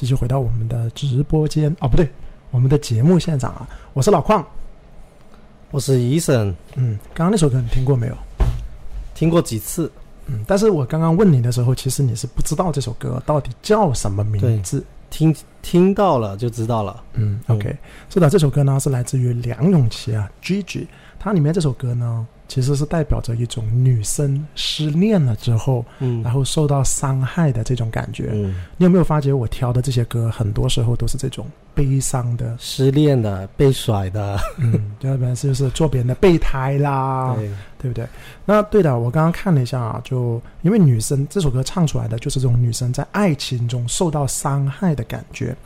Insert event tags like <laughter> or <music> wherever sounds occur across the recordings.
继续回到我们的直播间哦，不对，我们的节目现场啊，我是老邝，我是医生。嗯，刚刚那首歌你听过没有？听过几次？嗯，但是我刚刚问你的时候，其实你是不知道这首歌到底叫什么名字。听听到了就知道了。嗯，OK，是的，这首歌呢是来自于梁咏琪啊，Gigi，它里面这首歌呢。其实是代表着一种女生失恋了之后，嗯，然后受到伤害的这种感觉。嗯，你有没有发觉我挑的这些歌，很多时候都是这种悲伤的、失恋的、被甩的。嗯，要不然就是做别人的备胎啦，对对不对？那对的，我刚刚看了一下啊，就因为女生这首歌唱出来的就是这种女生在爱情中受到伤害的感觉。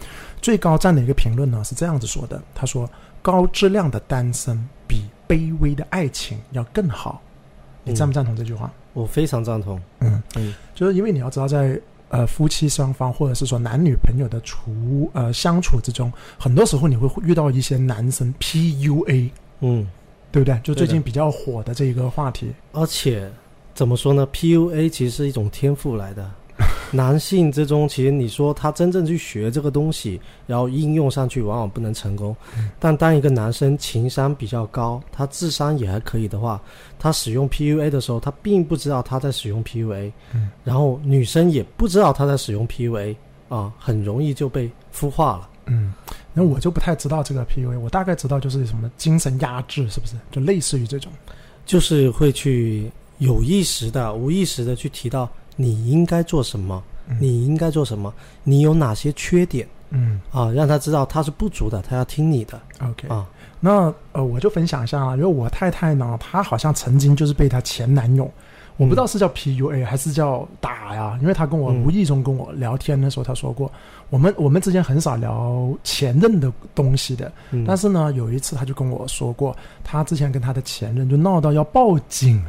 最高赞的一个评论呢是这样子说的：“他说，高质量的单身比。”卑微的爱情要更好，你赞不赞同这句话？我非常赞同。嗯嗯，就是因为你要知道，在呃夫妻双方或者是说男女朋友的处呃相处之中，很多时候你会遇到一些男生 PUA，嗯，对不对？就最近比较火的这一个话题。而且怎么说呢？PUA 其实是一种天赋来的。<laughs> 男性之中，其实你说他真正去学这个东西，然后应用上去，往往不能成功。但当一个男生情商比较高，他智商也还可以的话，他使用 PUA 的时候，他并不知道他在使用 PUA。然后女生也不知道他在使用 PUA 啊，很容易就被孵化了。嗯，那我就不太知道这个 PUA，我大概知道就是什么精神压制，是不是？就类似于这种，就是会去有意识的、无意识的去提到。你应该做什么？你应该做什么？你有哪些缺点？嗯啊，让他知道他是不足的，他要听你的。OK 啊，那呃，我就分享一下啊，因为我太太呢，她好像曾经就是被她前男友，我不知道是叫 PUA 还是叫打呀，因为她跟我无意中跟我聊天的时候，她说过，我们我们之间很少聊前任的东西的，但是呢，有一次她就跟我说过，她之前跟她的前任就闹到要报警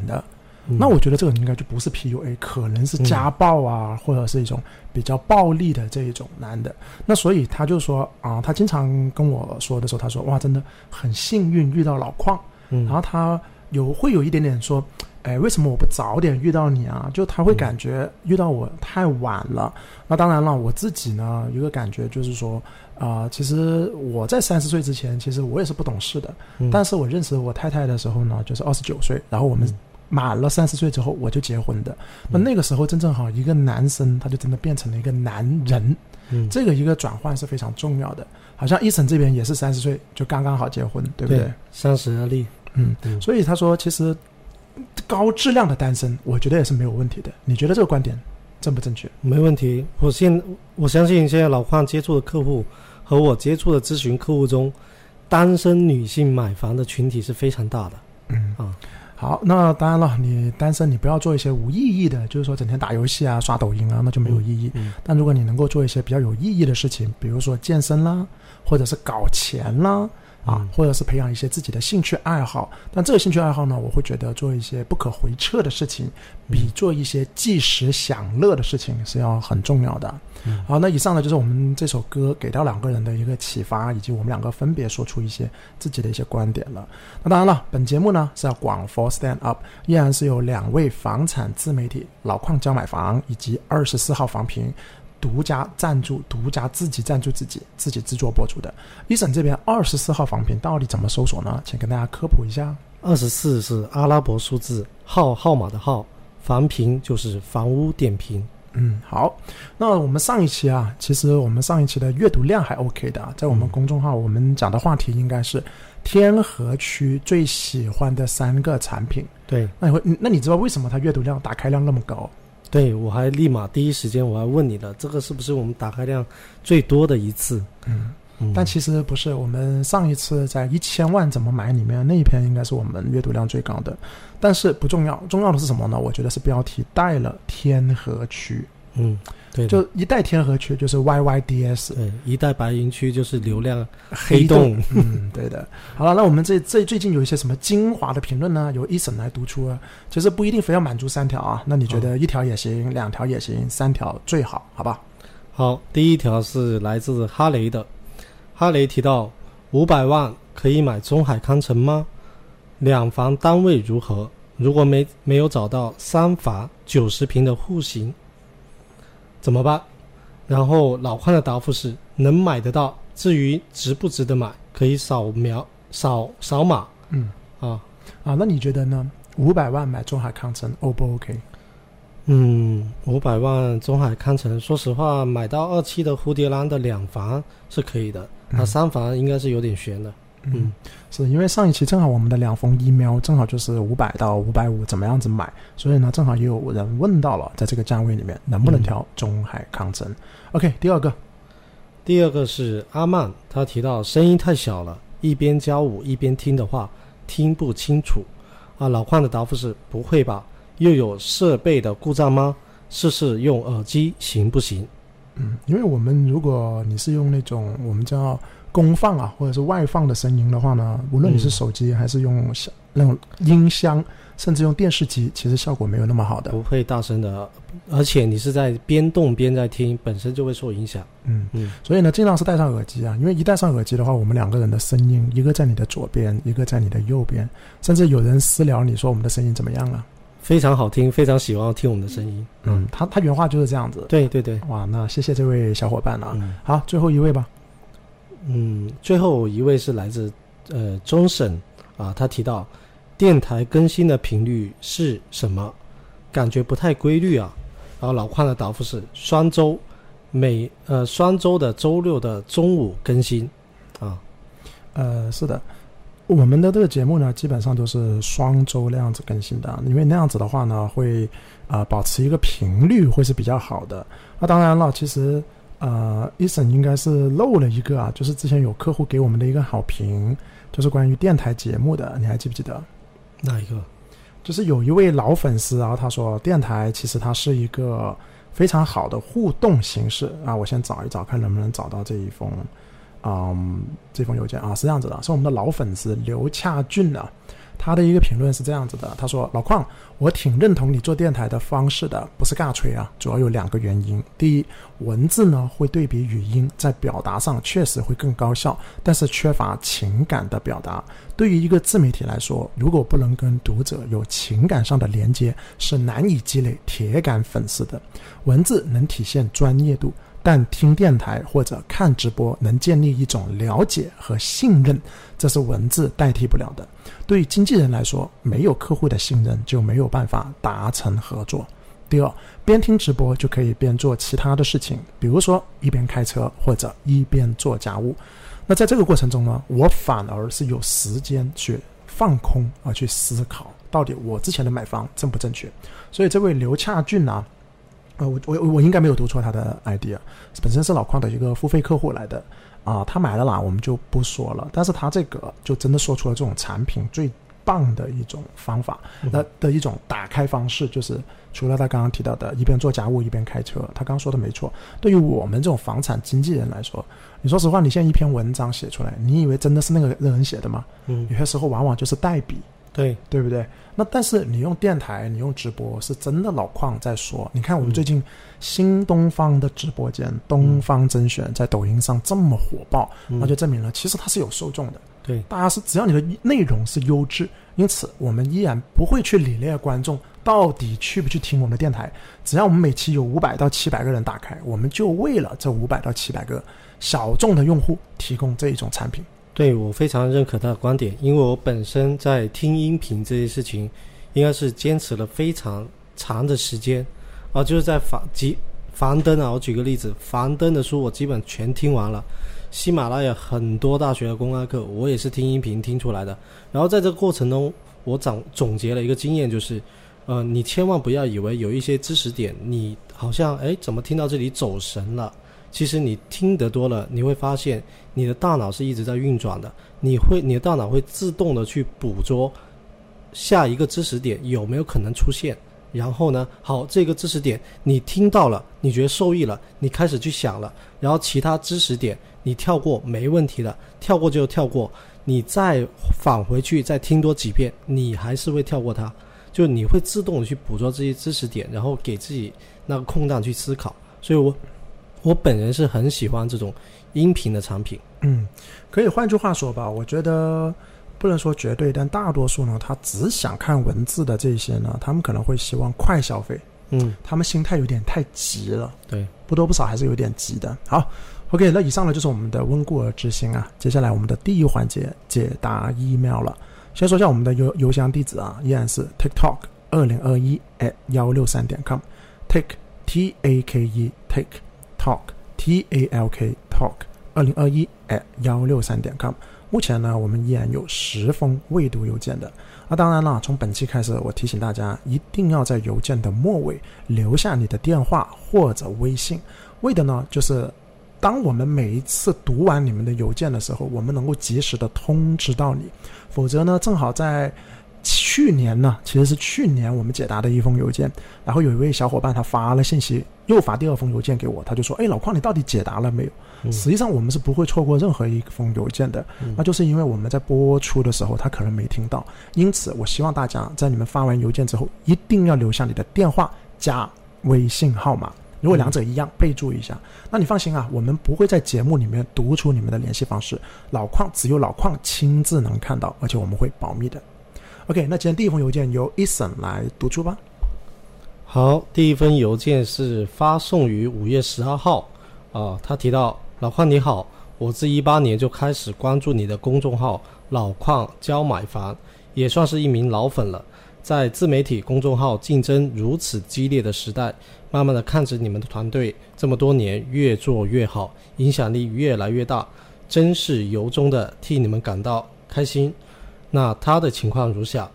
的。那我觉得这个应该就不是 PUA，可能是家暴啊，或者是一种比较暴力的这一种男的。那所以他就说啊，他经常跟我说的时候，他说哇，真的很幸运遇到老邝。然后他有会有一点点说，哎，为什么我不早点遇到你啊？就他会感觉遇到我太晚了。那当然了，我自己呢，有个感觉就是说，啊，其实我在三十岁之前，其实我也是不懂事的。但是我认识我太太的时候呢，就是二十九岁，然后我们。满了三十岁之后我就结婚的，那那个时候真正好一个男生他就真的变成了一个男人，嗯，这个一个转换是非常重要的。好像一审这边也是三十岁就刚刚好结婚，对不对？三十而立，嗯，所以他说其实高质量的单身，我觉得也是没有问题的。你觉得这个观点正不正确？没问题。我现我相信现在老邝接触的客户和我接触的咨询客户中，单身女性买房的群体是非常大的，嗯啊。好，那当然了，你单身，你不要做一些无意义的，就是说整天打游戏啊、刷抖音啊，那就没有意义。但如果你能够做一些比较有意义的事情，比如说健身啦，或者是搞钱啦。啊，或者是培养一些自己的兴趣爱好，但这个兴趣爱好呢，我会觉得做一些不可回撤的事情，比做一些即时享乐的事情是要很重要的。好，那以上呢就是我们这首歌给到两个人的一个启发，以及我们两个分别说出一些自己的一些观点了。那当然了，本节目呢是要广 for stand up，依然是有两位房产自媒体老矿教买房以及二十四号房评。独家赞助，独家自己赞助自己，自己制作播出的。一审这边二十四号房评到底怎么搜索呢？请跟大家科普一下。二十四是阿拉伯数字号号码的号，房评就是房屋点评。嗯，好。那我们上一期啊，其实我们上一期的阅读量还 OK 的，在我们公众号我们讲的话题应该是天河区最喜欢的三个产品。对，那你会，那你知道为什么它阅读量、打开量那么高？对，我还立马第一时间我还问你了，这个是不是我们打开量最多的一次？嗯，但其实不是，我们上一次在一千万怎么买里面那一篇应该是我们阅读量最高的，但是不重要，重要的是什么呢？我觉得是标题带了天河区。嗯。对，就一带天河区就是 YYDS，对，一带白云区就是流量黑洞。嗯，对的。好了，那我们这这最近有一些什么精华的评论呢？由一审来读出啊。其实不一定非要满足三条啊，那你觉得一条也行，两条也行，三条最好，好吧？好，第一条是来自哈雷的，哈雷提到五百万可以买中海康城吗？两房单位如何？如果没没有找到三房九十平的户型？怎么办？然后老宽的答复是能买得到，至于值不值得买，可以扫描扫扫码嗯啊。啊，那你觉得呢？五百万买中海康城 O 不 OK？嗯，五百万中海康城，说实话，买到二期的蝴蝶兰的两房是可以的，那、嗯三房应该是有点悬的。嗯，是因为上一期正好我们的两封 email 正好就是五百到五百五怎么样子买，所以呢，正好也有人问到了，在这个价位里面能不能调中海康城、o k 第二个，第二个是阿曼，他提到声音太小了，一边教舞一边听的话听不清楚。啊，老邝的答复是不会吧？又有设备的故障吗？试试用耳机行不行？嗯，因为我们如果你是用那种我们叫公放啊，或者是外放的声音的话呢，无论你是嗯手机还是用小那种音箱，甚至用电视机，其实效果没有那么好的。不会大声的，而且你是在边动边在听，本身就会受影响。嗯，嗯，所以呢，尽量是戴上耳机啊，因为一戴上耳机的话，我们两个人的声音，一个在你的左边，一个在你的右边，甚至有人私聊你说我们的声音怎么样啊？非常好听，非常喜欢听我们的声音。嗯，他他原话就是这样子。对对对，哇，那谢谢这位小伙伴啊。嗯好，最后一位吧。嗯，最后一位是来自呃中审啊，他提到电台更新的频率是什么？感觉不太规律啊。然后老邝的答复是双周，每呃双周的周六的中午更新啊。呃，是的，我们的这个节目呢，基本上都是双周那样子更新的，因为那样子的话呢，会啊、呃保持一个频率会是比较好的。那当然了，其实呃，伊森应该是漏了一个啊，就是之前有客户给我们的一个好评，就是关于电台节目的，你还记不记得？哪一个？就是有一位老粉丝啊，他说电台其实它是一个非常好的互动形式啊。我先找一找，看能不能找到这一封，嗯，这封邮件啊，是这样子的，是我们的老粉丝刘恰俊啊，他的一个评论是这样子的，他说：“老邝，我挺认同你做电台的方式的，不是尬吹啊，主要有两个原因。第一，文字呢会对比语音，在表达上确实会更高效，但是缺乏情感的表达。对于一个自媒体来说，如果不能跟读者有情感上的连接，是难以积累铁杆粉丝的。文字能体现专业度。”但听电台或者看直播能建立一种了解和信任，这是文字代替不了的。对于经纪人来说，没有客户的信任就没有办法达成合作。第二，边听直播就可以边做其他的事情，比如说一边开车或者一边做家务。那在这个过程中呢，我反而是有时间去放空而去思考，到底我之前的买房正不正确。所以这位刘恰俊啊。呃，我我我应该没有读错他的 idea，，本身是老矿的一个付费客户来的啊，他买了啦，我们就不说了。但是他这个就真的说出了这种产品最棒的一种方法，那的一种打开方式，就是除了他刚刚提到的一边做家务一边开车，他刚刚说的没错。对于我们这种房产经纪人来说，你说实话，你现在一篇文章写出来，你以为真的是那个人写的吗？嗯，有些时候往往就是代笔。对，对不对？那但是你用电台，你用直播，是真的老矿在说。你看我们最近新东方的直播间，东方甄选在抖音上这么火爆，嗯那就证明了其实它是有受众的。对，大家是只要你的内容是优质，因此我们依然不会去领略观众到底去不去听我们的电台。只要我们每期有五百到七百个人打开，我们就为了这五百到七百个小众的用户提供这一种产品。对我非常认可他的观点，因为我本身在听音频这些事情，应该是坚持了非常长的时间啊，就是在房即防灯啊，我举个例子，房灯的书我基本全听完了，喜马拉雅很多大学的公开课我也是听音频听出来的，然后在这个过程中，我总总结了一个经验，就是，呃，你千万不要以为有一些知识点，你好像哎怎么听到这里走神了。其实你听得多了，你会发现你的大脑是一直在运转的，你会你的大脑会自动的去捕捉下一个知识点有没有可能出现，然后呢，好，这个知识点你听到了，你觉得受益了，你开始去想了，然后其他知识点你跳过没问题的，跳过就跳过，你再返回去再听多几遍，你还是会跳过它，就你会自动的去捕捉这些知识点，然后给自己那个空档去思考，所以我。我本人是很喜欢这种音频的产品。嗯，可以换句话说吧，我觉得不能说绝对，但大多数呢，他只想看文字的这些呢，他们可能会希望快消费，嗯，他们心态有点太急了。对，不多不少还是有点急的。好，OK，那以上呢就是我们的温故而知新啊。接下来我们的第一环节解答 email 了。先说一下我们的邮邮箱地址啊，依然是 TikTok 二零二一 at 幺六三点 com，Take T A K E Take Talk T A L K Talk 二零二一 at 幺六三点 com。目前呢，我们依然有十封未读邮件的。那当然了，从本期开始，我提醒大家一定要在邮件的末尾留下你的电话或者微信，为的呢就是。当我们每一次读完你们的邮件的时候，我们能够及时的通知到你，否则呢，正好在去年呢，其实是去年我们解答的一封邮件，然后有一位小伙伴他发了信息，又发第二封邮件给我，他就说：“哎，老邝，你到底解答了没有？”实际上我们是不会错过任何一封邮件的，那就是因为我们在播出的时候他可能没听到，因此我希望大家在你们发完邮件之后，一定要留下你的电话加微信号码。如果两者一样，备注一下。那你放心啊，我们不会在节目里面读出你们的联系方式，老邝只有老邝亲自能看到，而且我们会保密的。OK，那今天第一封邮件由 Eason 来读出吧。好，第一封邮件是发送于五月十二号啊，他提到老邝你好，我自一八年就开始关注你的公众号老邝教买房，也算是一名老粉了。在自媒体公众号竞争如此激烈的时代。慢慢的看着你们的团队这么多年越做越好，影响力越来越大，真是由衷的替你们感到开心。那他的情况如下，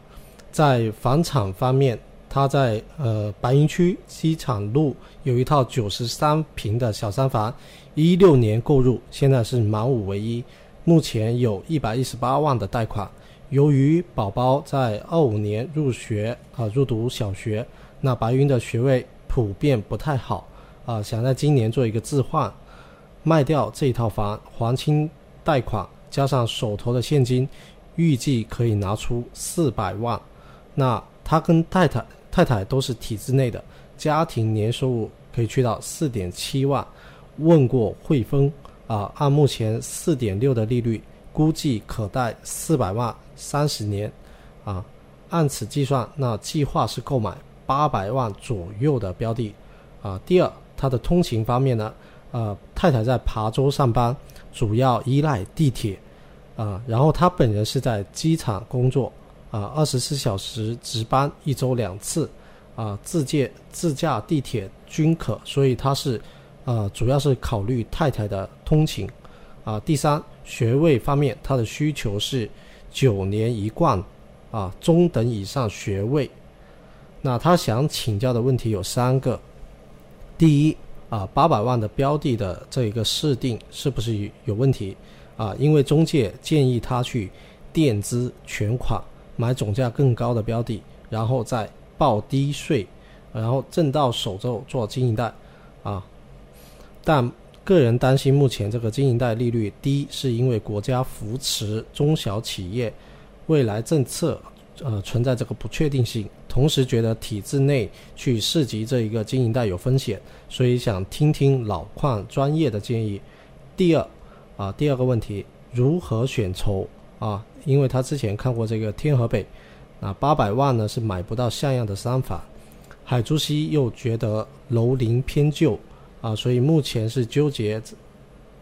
在房产方面，他在呃白云区机场路有一套九十三平的小三房，一六年购入，现在是满五唯一，目前有一百一十八万的贷款。由于宝宝在二五年入学啊入读小学，那白云的学位。普遍不太好啊，想在今年做一个置换，卖掉这一套房，还清贷款，加上手头的现金，预计可以拿出四百万。那他跟太太太太都是体制内的，家庭年收入可以去到四点七万。问过汇丰啊，按目前四点六的利率，估计可贷四百万三十年啊。按此计算，那计划是购买。八百万左右的标的，啊，第二，他的通勤方面呢，呃，太太在琶洲上班，主要依赖地铁，啊，然后他本人是在机场工作，啊，二十四小时值班，一周两次，啊，自借自驾地铁均可，所以他是，呃，主要是考虑太太的通勤，啊，第三，学位方面，他的需求是九年一贯，啊，中等以上学位。那他想请教的问题有三个：第一，啊，八百万的标的的这一个设定是不是有问题？啊，因为中介建议他去垫资全款买总价更高的标的，然后再报低税，然后挣到手之后做经营贷，啊，但个人担心目前这个经营贷利率低，是因为国家扶持中小企业，未来政策。呃，存在这个不确定性，同时觉得体制内去涉及这一个经营贷有风险，所以想听听老邝专业的建议。第二，啊，第二个问题，如何选筹啊？因为他之前看过这个天河北，啊，八百万呢是买不到像样的三房，海珠西又觉得楼龄偏旧，啊，所以目前是纠结，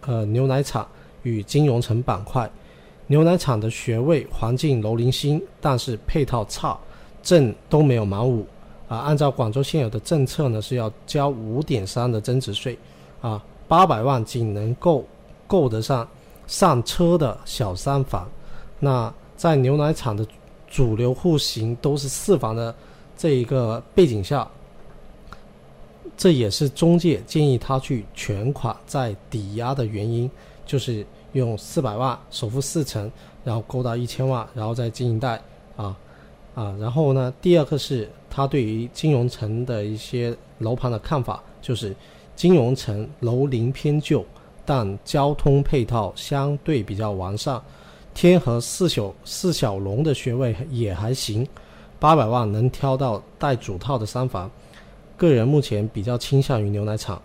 呃，牛奶厂与金融城板块。牛奶厂的学位环境楼龄新，但是配套差，证都没有满五啊。按照广州现有的政策呢，是要交五点三的增值税啊。八百万仅能够够得上上车的小三房。那在牛奶厂的主流户型都是四房的这一个背景下，这也是中介建议他去全款再抵押的原因，就是。用四百万首付四成，然后勾到一千万，然后再经营贷啊啊，然后呢，第二个是他对于金融城的一些楼盘的看法，就是金融城楼龄偏旧，但交通配套相对比较完善。天河四小四小龙的学位也还行，八百万能挑到带主套的三房。个人目前比较倾向于牛奶厂。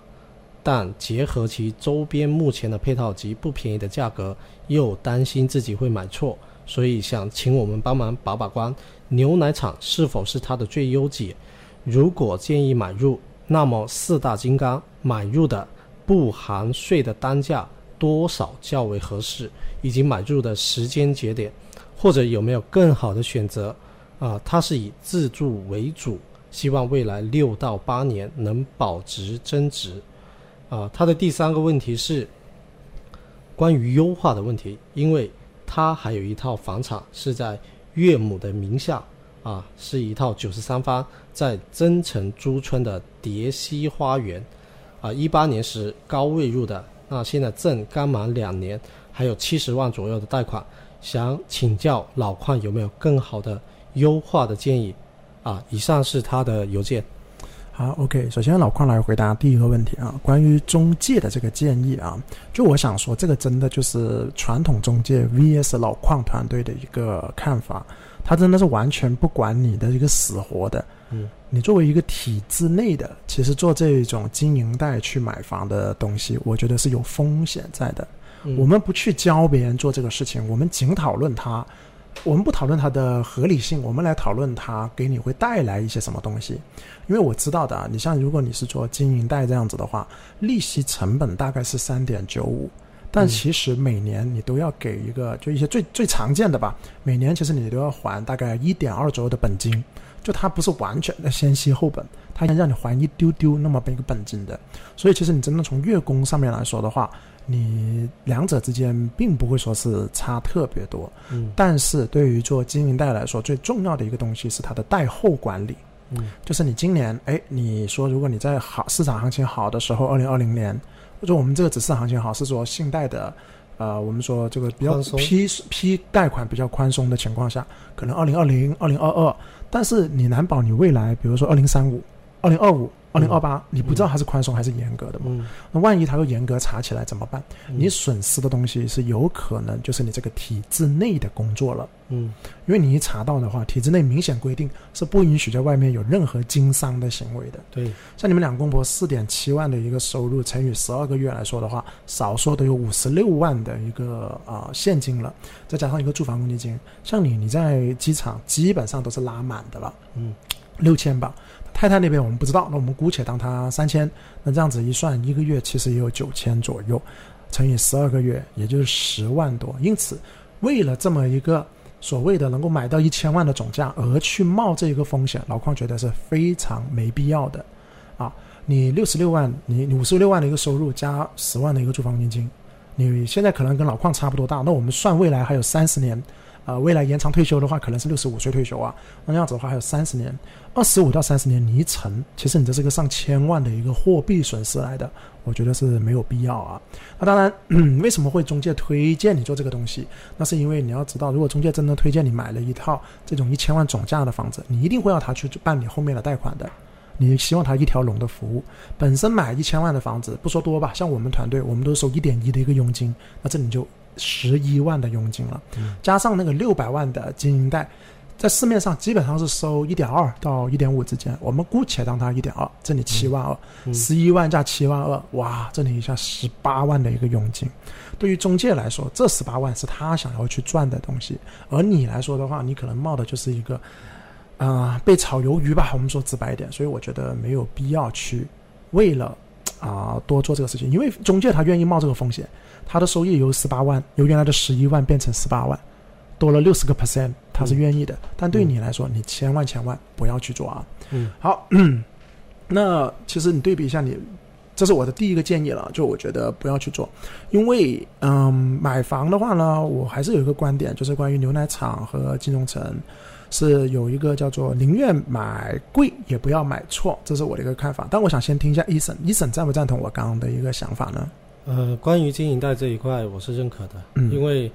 但结合其周边目前的配套及不便宜的价格，又担心自己会买错，所以想请我们帮忙把把关，牛奶厂是否是他的最优解？如果建议买入，那么四大金刚买入的不含税的单价多少较为合适，以及买入的时间节点，或者有没有更好的选择？啊，它是以自住为主，希望未来六到八年能保值增值。啊，它的第三个问题是关于优化的问题，因为它还有一套房产是在岳母的名下。啊，是一套九十三方在增城朱村的蝶溪花园，啊，一八年时高位入的，那现在正刚满两年，还有七十万左右的贷款，想请教老邝有没有更好的优化的建议？啊，以上是他的邮件。好，OK，首先老邝来回答第一个问题啊，关于中介的这个建议啊，就我想说，这个真的就是传统中介 VS 老邝团队的一个看法。他真的是完全不管你的一个死活的，嗯，你作为一个体制内的，其实做这种经营贷去买房的东西，我觉得是有风险在的。我们不去教别人做这个事情，我们仅讨论它，我们不讨论它的合理性，我们来讨论它给你会带来一些什么东西。因为我知道的，你像如果你是做经营贷这样子的话，利息成本大概是三点九五。但其实每年你都要给一个，就一些最最常见的吧。每年其实你都要还大概一点二左右的本金，就它不是完全的先息后本，它先让你还一丢丢那么一个本金的。所以其实你真的从月供上面来说的话，你两者之间并不会说是差特别多。嗯。但是对于做经营贷来说，最重要的一个东西是它的贷后管理。嗯。就是你今年，哎，你说如果你在好市场行情好的时候，二零二零年。就我们这个只是行情好，是说信贷的，呃，我们说这个比较批批贷款比较宽松的情况下，可能二零二零、二零二二，但是你难保你未来，比如说二零三五、二零二五。二零二八，你不知道它是宽松还是严格的嘛？那万一它又严格查起来怎么办？你损失的东西是有可能就是你这个体制内的工作了。嗯，因为你一查到的话，体制内明显规定是不允许在外面有任何经商的行为的。对，像你们两公婆四点七万的一个收入乘以十二个月来说的话，少说都有五十六万的一个啊现金了，再加上一个住房公积金，像你你在机场基本上都是拉满的了。嗯，六千吧。太太那边我们不知道，那我们姑且当他三千，那这样子一算，一个月其实也有九千左右，乘以十二个月，也就是十万多。因此，为了这么一个所谓的能够买到一千万的总价而去冒这一个风险，老邝觉得是非常没必要的。啊，你六十六万，你五十六万的一个收入加十万的一个住房年金，你现在可能跟老邝差不多大，那我们算未来还有三十年。啊，未来延长退休的话，可能是六十五岁退休啊。那样子的话，还有三十年，二十五到三十年，你一存，其实你这是个上千万的一个货币损失来的，我觉得是没有必要啊。那当然，<clears throat> 为什么会中介推荐你做这个东西？那是因为你要知道，如果中介真的推荐你买了一套这种一千万总价的房子，你一定会要他去办理后面的贷款的。你希望他一条龙的服务，本身买一千万的房子，不说多吧，像我们团队，我们都收一点一的一个佣金，那这里就。十一万的佣金了，加上那个六百万的经营贷，在市面上基本上是收一点二到一点五之间。我们姑且当它一点二，这里七万二，十一万加七万二，哇，这里一下十八万的一个佣金。对于中介来说，这十八万是他想要去赚的东西，而你来说的话，你可能冒的就是一个，啊，被炒鱿鱼吧。我们说直白一点，所以我觉得没有必要去为了啊多做这个事情，因为中介他愿意冒这个风险。他的收益由十八万，由原来的十一万变成十八万，多了六十个 percent，他是愿意的。但对你来说，你千万千万不要去做啊！嗯，好，<clears throat> 那其实你对比一下，你这是我的第一个建议了，就我觉得不要去做，因为嗯，买房的话呢，我还是有一个观点，就是关于牛奶厂和金融城是有一个叫做宁愿买贵也不要买错，这是我的一个看法。但我想先听一下伊森，伊森赞不赞同我刚刚的一个想法呢？呃，关于经营贷这一块，我是认可的，因为，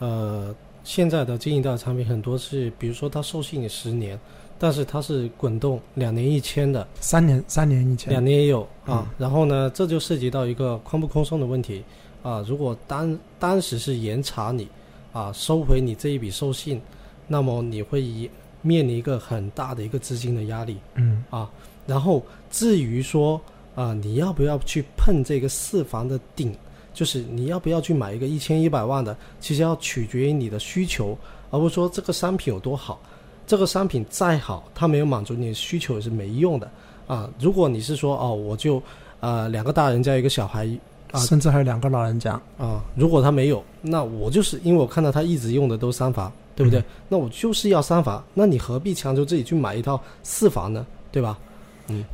呃，现在的经营贷产品很多是，比如说它授信十年，但是它是滚动两年一签的，三年三年一签，两年也有啊。然后呢，这就涉及到一个宽不宽松的问题啊。如果当当时是严查你啊，收回你这一笔授信，那么你会以面临一个很大的一个资金的压力，嗯啊。然后至于说。啊，你要不要去碰这个四房的顶？就是你要不要去买一个一千一百万的？其实要取决于你的需求，而不是说这个商品有多好。这个商品再好，它没有满足你的需求也是没用的。啊。如果你是说哦，我就呃两个大人加一个小孩啊甚至还有两个老人家，啊，如果他没有，那我就是因为我看到他一直用的都三房，对不对？嗯那我就是要三房，那你何必强求自己去买一套四房呢？对吧？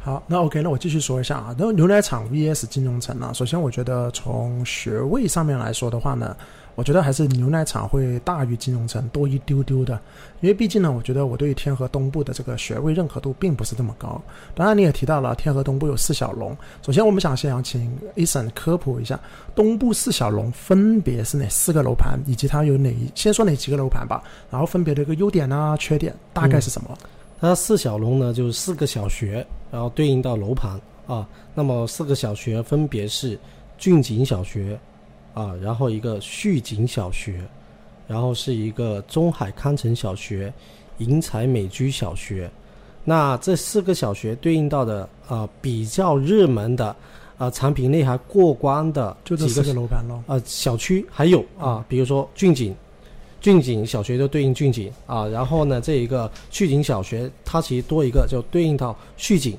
好，那 OK，那我继续说一下啊。那牛奶厂 VS 金融城呢？首先，我觉得从学位上面来说的话呢，我觉得还是牛奶厂会大于金融城多一丢丢的，因为毕竟呢，我觉得我对天河东部的这个学位认可度并不是这么高。当然，你也提到了天河东部有四小龙，首先我们想先要请 Eason 科普一下东部四小龙分别是哪四个楼盘，以及它有哪一先说哪几个楼盘吧，然后分别的一个优点啊、缺点大概是什么？它四小龙呢，就是四个小学，然后对应到楼盘啊。那么四个小学分别是俊景小学啊，然后一个旭景小学，然后是一个中海康城小学、银彩美居小学。那这四个小学对应到的啊比较热门的啊产品内涵过关的就这四几个个楼盘咯。呃小区还有啊，比如说俊景，俊景小学就对应俊景啊，然后呢这一个旭景小学它其实多一个就对应到旭景，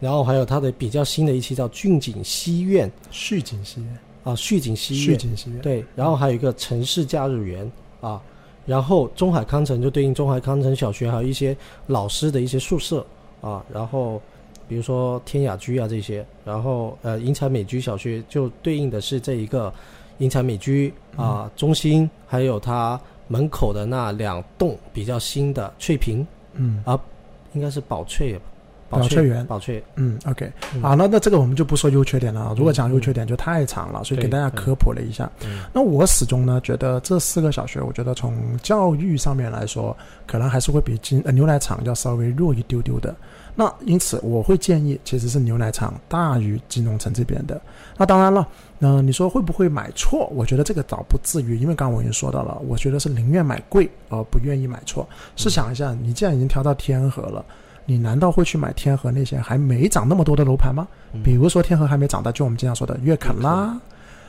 然后还有它的比较新的一期叫俊景西苑。旭景西苑，啊，旭景西旭苑景西苑，对，然后还有一个城市假日园啊，然后中海康城就对应中海康城小学，还有一些老师的一些宿舍啊，然后比如说天雅居啊这些，然后呃银彩美居小学就对应的是这一个银彩美居啊、中心，还有它门口的那两栋比较新的翠屏，嗯啊应该是宝翠吧，宝翠翠园宝翠，嗯，OK，嗯好，那那这个我们就不说优缺点了啊。如果讲优缺点就太长了，所以给大家科普了一下。嗯那我始终呢觉得这四个小学，我觉得从教育上面来说，可能还是会比金呃牛奶厂要稍微弱一丢丢的。那因此我会建议，其实是牛奶厂大于金融城这边的。那当然了，那、你说会不会买错？我觉得这个倒不至于，因为刚刚我已经说到了，我觉得是宁愿买贵而不愿意买错。试想一下，你既然已经调到天河了。你难道会去买天河那些还没涨那么多的楼盘吗？嗯比如说天河还没涨的，就我们经常说的悦肯啦、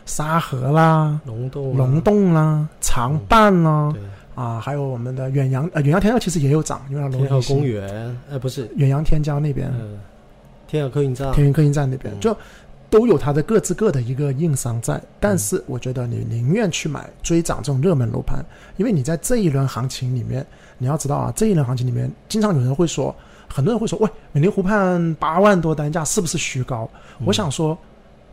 沙河啦、龙洞啊龙洞啦、长办啦，对啊，还有我们的远洋呃远洋天骄其实也有涨，因为它天河公园，呃不是，远洋天骄那边、嗯天河客运站，天河客运站那边嗯就都有它的各自各的一个硬伤在，但是我觉得你宁愿去买追涨这种热门楼盘，因为你在这一轮行情里面，你要知道啊，这一轮行情里面，经常有人会说，很多人会说，喂，美林湖畔八万多单价是不是虚高？嗯我想说。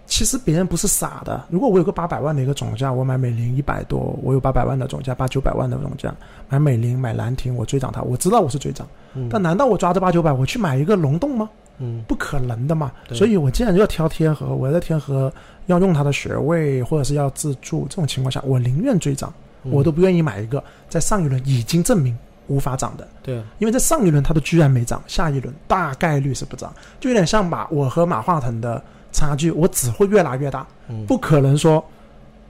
其实别人不是傻的。如果我有个八百万的一个总价，我买美林一百多，我有八百万的总价，八九百万的总价，买美林买兰亭，我追涨它，我知道我是追涨，嗯但难道我抓着八九百我去买一个龙洞吗？嗯。不可能的嘛。所以我既然要挑天河，我在天河要用它的学位或者是要自住，这种情况下，我宁愿追涨，嗯。我都不愿意买一个在上一轮已经证明无法涨的。对。啊，因为在上一轮它都居然没涨，下一轮大概率是不涨，就有点像马我和马化腾的差距，我只会越拉越大，嗯。不可能说，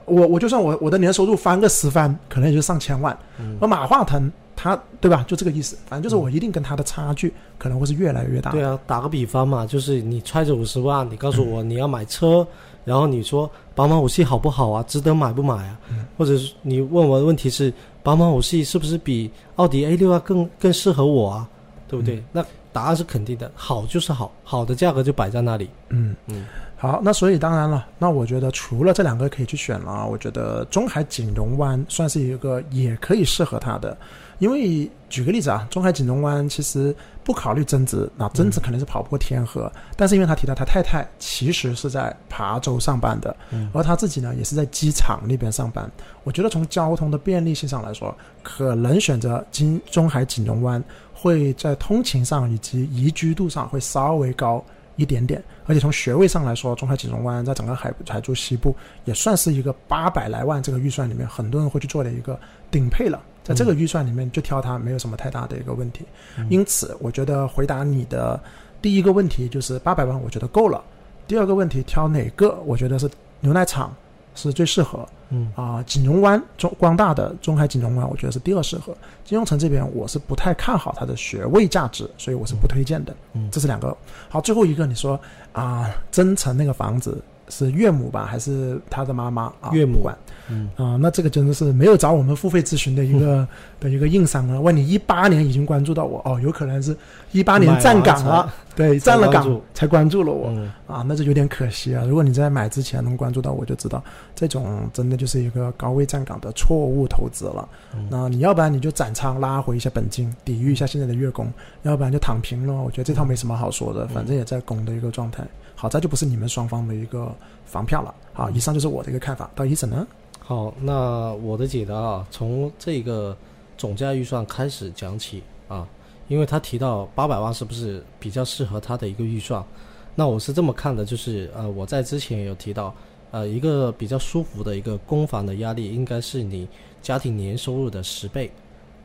我我就算我我的年收入翻个十番，可能也就上千万，嗯。而马化腾他对吧，就这个意思，反正就是我一定跟他的差距可能会是越来越大。对啊，打个比方嘛，就是你揣着五十万，你告诉我你要买车，然后你说宝马五系好不好啊，值得买不买啊？嗯或者是你问我的问题是宝马五系是不是比奥迪 A 六啊更更适合我啊？对不对？嗯那答案是肯定的，好就是好，好的价格就摆在那里。嗯嗯好，那所以当然了，那我觉得除了这两个可以去选了啊，我觉得中海锦荣湾算是一个也可以适合他的，因为举个例子啊，中海锦荣湾其实不考虑增值，那增值肯定是跑不过天河，但是因为他提到他太太其实是在琶洲上班的，嗯。而他自己呢也是在机场那边上班，我觉得从交通的便利性上来说，可能选择金中海锦荣湾会在通勤上以及宜居度上会稍微高一点点，而且从学位上来说，中海锦荣湾在整个海海珠西部也算是一个八百来万这个预算里面很多人会去做的一个顶配了，在这个预算里面就挑它没有什么太大的一个问题，嗯因此我觉得回答你的第一个问题就是八百万，我觉得够了。第二个问题挑哪个，我觉得是牛奶厂是最适合。嗯啊，锦荣湾中光大的中海锦荣湾，我觉得是第二适合。金融城这边我是不太看好它的学位价值，所以我是不推荐的。嗯这是两个。好，最后一个你说啊，增城那个房子是岳母吧，还是他的妈妈啊？岳母不管。嗯啊、那这个真的是没有找我们付费咨询的一个、<laughs> 的一个硬伤了。问你一八年已经关注到我哦，有可能是一八年站岗了，<laughs> 对，站了岗才关注了我。嗯啊，那就有点可惜啊！如果你在买之前能关注到我，就知道这种真的就是一个高位站岗的错误投资了。嗯那你要不然你就斩仓拉回一下本金，抵御一下现在的月供；要不然就躺平了。我觉得这套没什么好说的，反正也在拱的一个状态。好在就不是你们双方的一个房票了。好，以上就是我的一个看法。到医生呢？好，那我的解答啊，从这个总价预算开始讲起啊，因为他提到八百万是不是比较适合他的一个预算？那我是这么看的，就是呃，我在之前也有提到，呃，一个比较舒服的一个公房的压力应该是你家庭年收入的十倍，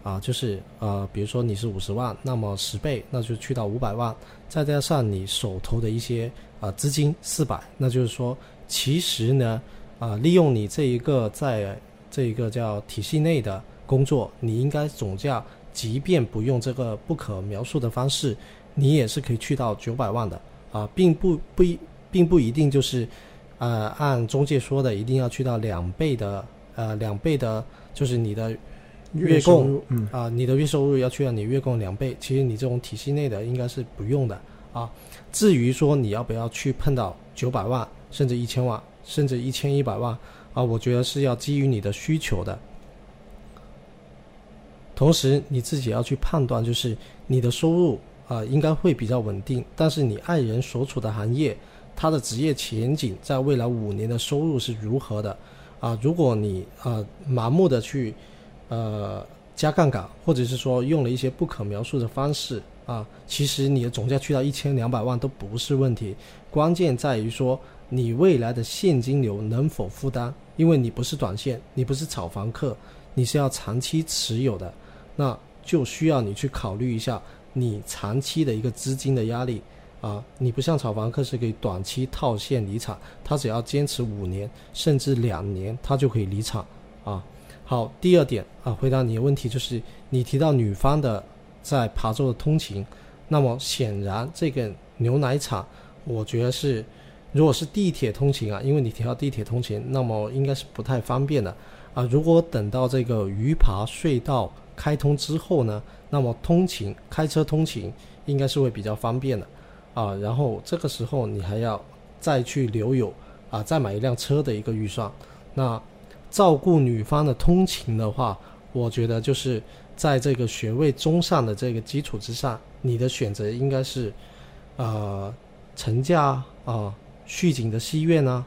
啊，就是呃，比如说你是五十万，那么十倍那就去到五百万，再加上你手头的一些啊、呃资金四百，那就是说其实呢。啊、利用你这一个在这一个叫体系内的工作，你应该总价，即便不用这个不可描述的方式，你也是可以去到九百万的啊，并不不一，并不一定就是，呃，按中介说的一定要去到两倍的，呃，两倍的，就是你的月供，嗯，啊，你的月收入要去到你月供两倍，其实你这种体系内的应该是不用的啊。至于说你要不要去碰到九百万，甚至一千万，甚至一千一百万啊，我觉得是要基于你的需求的。同时你自己要去判断，就是你的收入啊、应该会比较稳定，但是你爱人所处的行业，他的职业前景在未来五年的收入是如何的啊？如果你啊、盲目的去呃加杠杆，或者是说用了一些不可描述的方式啊，其实你的总价去到一千两百万都不是问题，关键在于说你未来的现金流能否负担，因为你不是短线，你不是炒房客，你是要长期持有的，那就需要你去考虑一下你长期的一个资金的压力啊，你不像炒房客是可以短期套现离场，他只要坚持五年甚至两年，他就可以离场啊。好，第二点啊，回答你的问题就是你提到女方的在琶洲的通勤，那么显然这个牛奶厂，我觉得是如果是地铁通勤啊，因为你提到地铁通勤，那么应该是不太方便的啊。如果等到这个鱼爬隧道开通之后呢，那么通勤开车通勤应该是会比较方便的啊。然后这个时候你还要再去留有啊，再买一辆车的一个预算，那。照顾女方的通勤的话，我觉得就是在这个学位中上的这个基础之上，你的选择应该是，呃，城架啊、呃续景的西苑啊，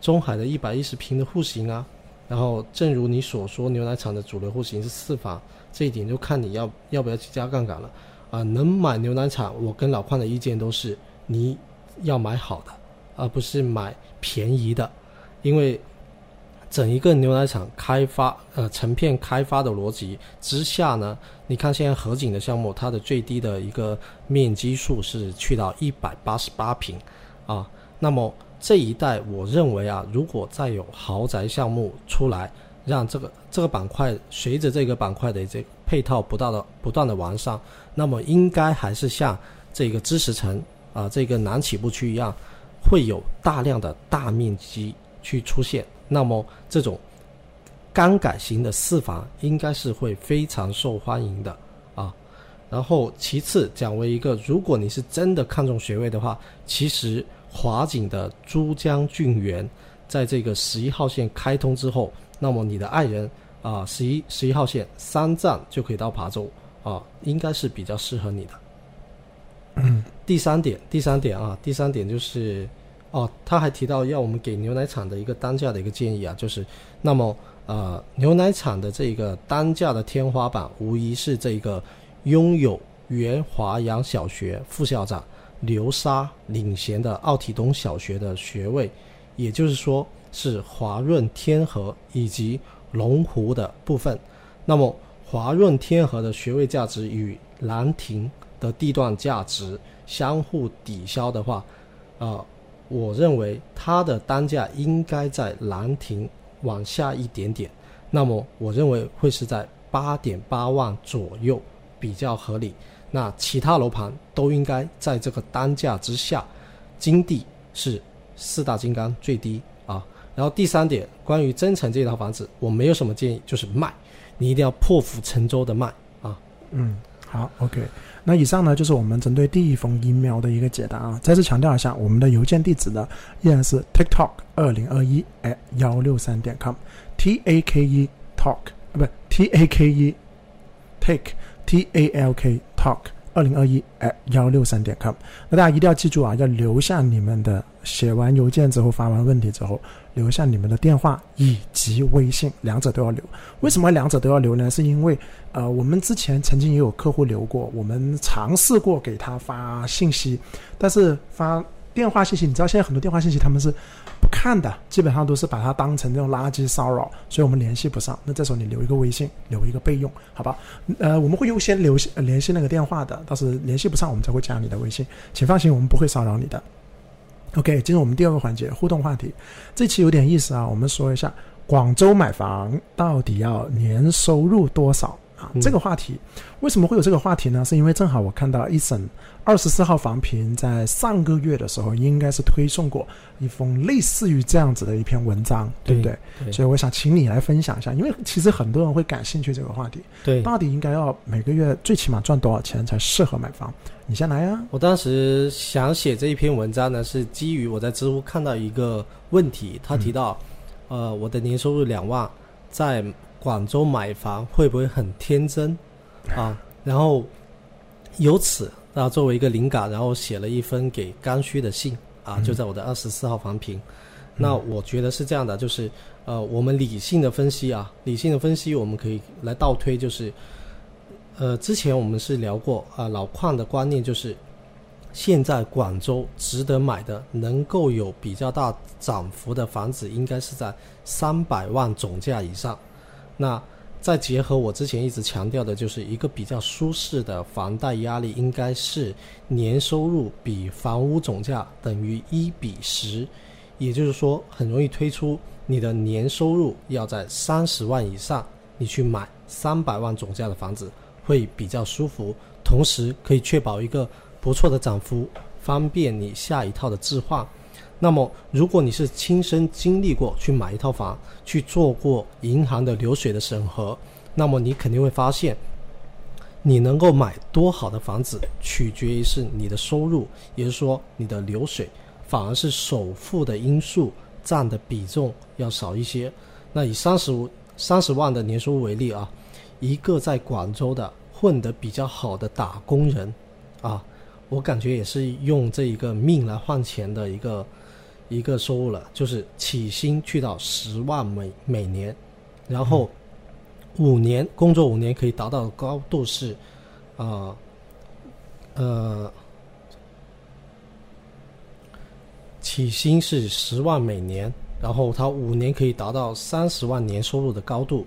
中海的一百一十平的户型啊，然后正如你所说，牛奶厂的主流户型是四房，这一点就看你要要不要去加杠杆了啊、能买牛奶厂，我跟老邝的意见都是你要买好的，而不是买便宜的，因为。整一个牛奶厂开发，呃，成片开发的逻辑之下呢，你看现在合景的项目，它的最低的一个面积数是去到一百八十八平，啊，那么这一带我认为啊，如果再有豪宅项目出来，让这个这个板块随着这个板块的这配套不断的不断的完善，那么应该还是像这个知识城啊，这个南起步区一样，会有大量的大面积去出现。那么这种刚改型的四房应该是会非常受欢迎的啊。然后其次讲为一个，如果你是真的看重学位的话，其实华景的珠江郡园在这个十一号线开通之后，那么你的爱人啊，十一十一号线三站就可以到琶洲啊，应该是比较适合你的。第三点，第三点啊，第三点就是。哦，他还提到要我们给牛奶厂的一个单价的一个建议啊，就是那么呃，牛奶厂的这个单价的天花板，无疑是这个拥有原华阳小学副校长流沙领衔的奥体东小学的学位，也就是说是华润天河以及龙湖的部分。那么华润天河的学位价值与兰亭的地段价值相互抵消的话，啊、我认为它的单价应该在兰亭往下一点点，那么我认为会是在八点八万左右比较合理。那其他楼盘都应该在这个单价之下，金地是四大金刚最低啊，然后第三点，关于增城这套房子，我没有什么建议，就是卖，你一定要破釜沉舟的卖啊。嗯，好，OK。那以上呢就是我们针对第一封 email 的一个解答啊。再次强调一下，我们的邮件地址呢依然是 tiktok 二零二一 at 幺六三点 com，t a k e talk 啊不 t a k e take t a l k talk 二零二一 at 幺六三点 com。那大家一定要记住啊，要留下你们的写完邮件之后发完问题之后，留下你们的电话以及微信，两者都要留。为什么两者都要留呢？是因为呃，我们之前曾经也有客户留过，我们尝试过给他发信息，但是发电话信息，你知道现在很多电话信息他们是不看的，基本上都是把它当成这种垃圾骚扰，所以我们联系不上。那这时候你留一个微信，留一个备用，好吧？呃，我们会优先留呃联系那个电话的，到时联系不上我们才会加你的微信，请放心，我们不会骚扰你的。OK，进入我们第二个环节互动话题，这期有点意思啊，我们说一下广州买房到底要年收入多少这个话题为什么会有这个话题呢？是因为正好我看到一审二十四号房评在上个月的时候，应该是推送过一封类似于这样子的一篇文章，对不对？对所以我想请你来分享一下，因为其实很多人会感兴趣这个话题，对，到底应该要每个月最起码赚多少钱才适合买房？你先来呀、我当时想写这一篇文章呢，是基于我在知乎看到一个问题，他提到，呃，我的年收入两万，在广州买房会不会很天真啊？然后由此，然后作为一个灵感，然后写了一封给刚需的信啊，嗯就在我的二十四号房评。那我觉得是这样的，就是呃，我们理性的分析啊，理性的分析，我们可以来倒推，就是呃，之前我们是聊过啊、老邝的观念就是，现在广州值得买的、能够有比较大涨幅的房子，应该是在三百万总价以上。那再结合我之前一直强调的，就是一个比较舒适的房贷压力，应该是年收入比房屋总价等于一比十，也就是说，很容易推出你的年收入要在三十万以上，你去买三百万总价的房子会比较舒服，同时可以确保一个不错的涨幅，方便你下一套的置换。那么，如果你是亲身经历过去买一套房，去做过银行的流水的审核，那么你肯定会发现，你能够买多好的房子，取决于是你的收入，也就是说你的流水，反而是首付的因素占的比重要少一些。那以三十五三十万的年收入为例啊，一个在广州的混得比较好的打工人，啊，我感觉也是用这一个命来换钱的一个一个收入了，就是起薪去到十万每每年，然后五年工作五年可以达到的高度是，啊呃起薪是十万每年，然后他五年可以达到三十万年收入的高度。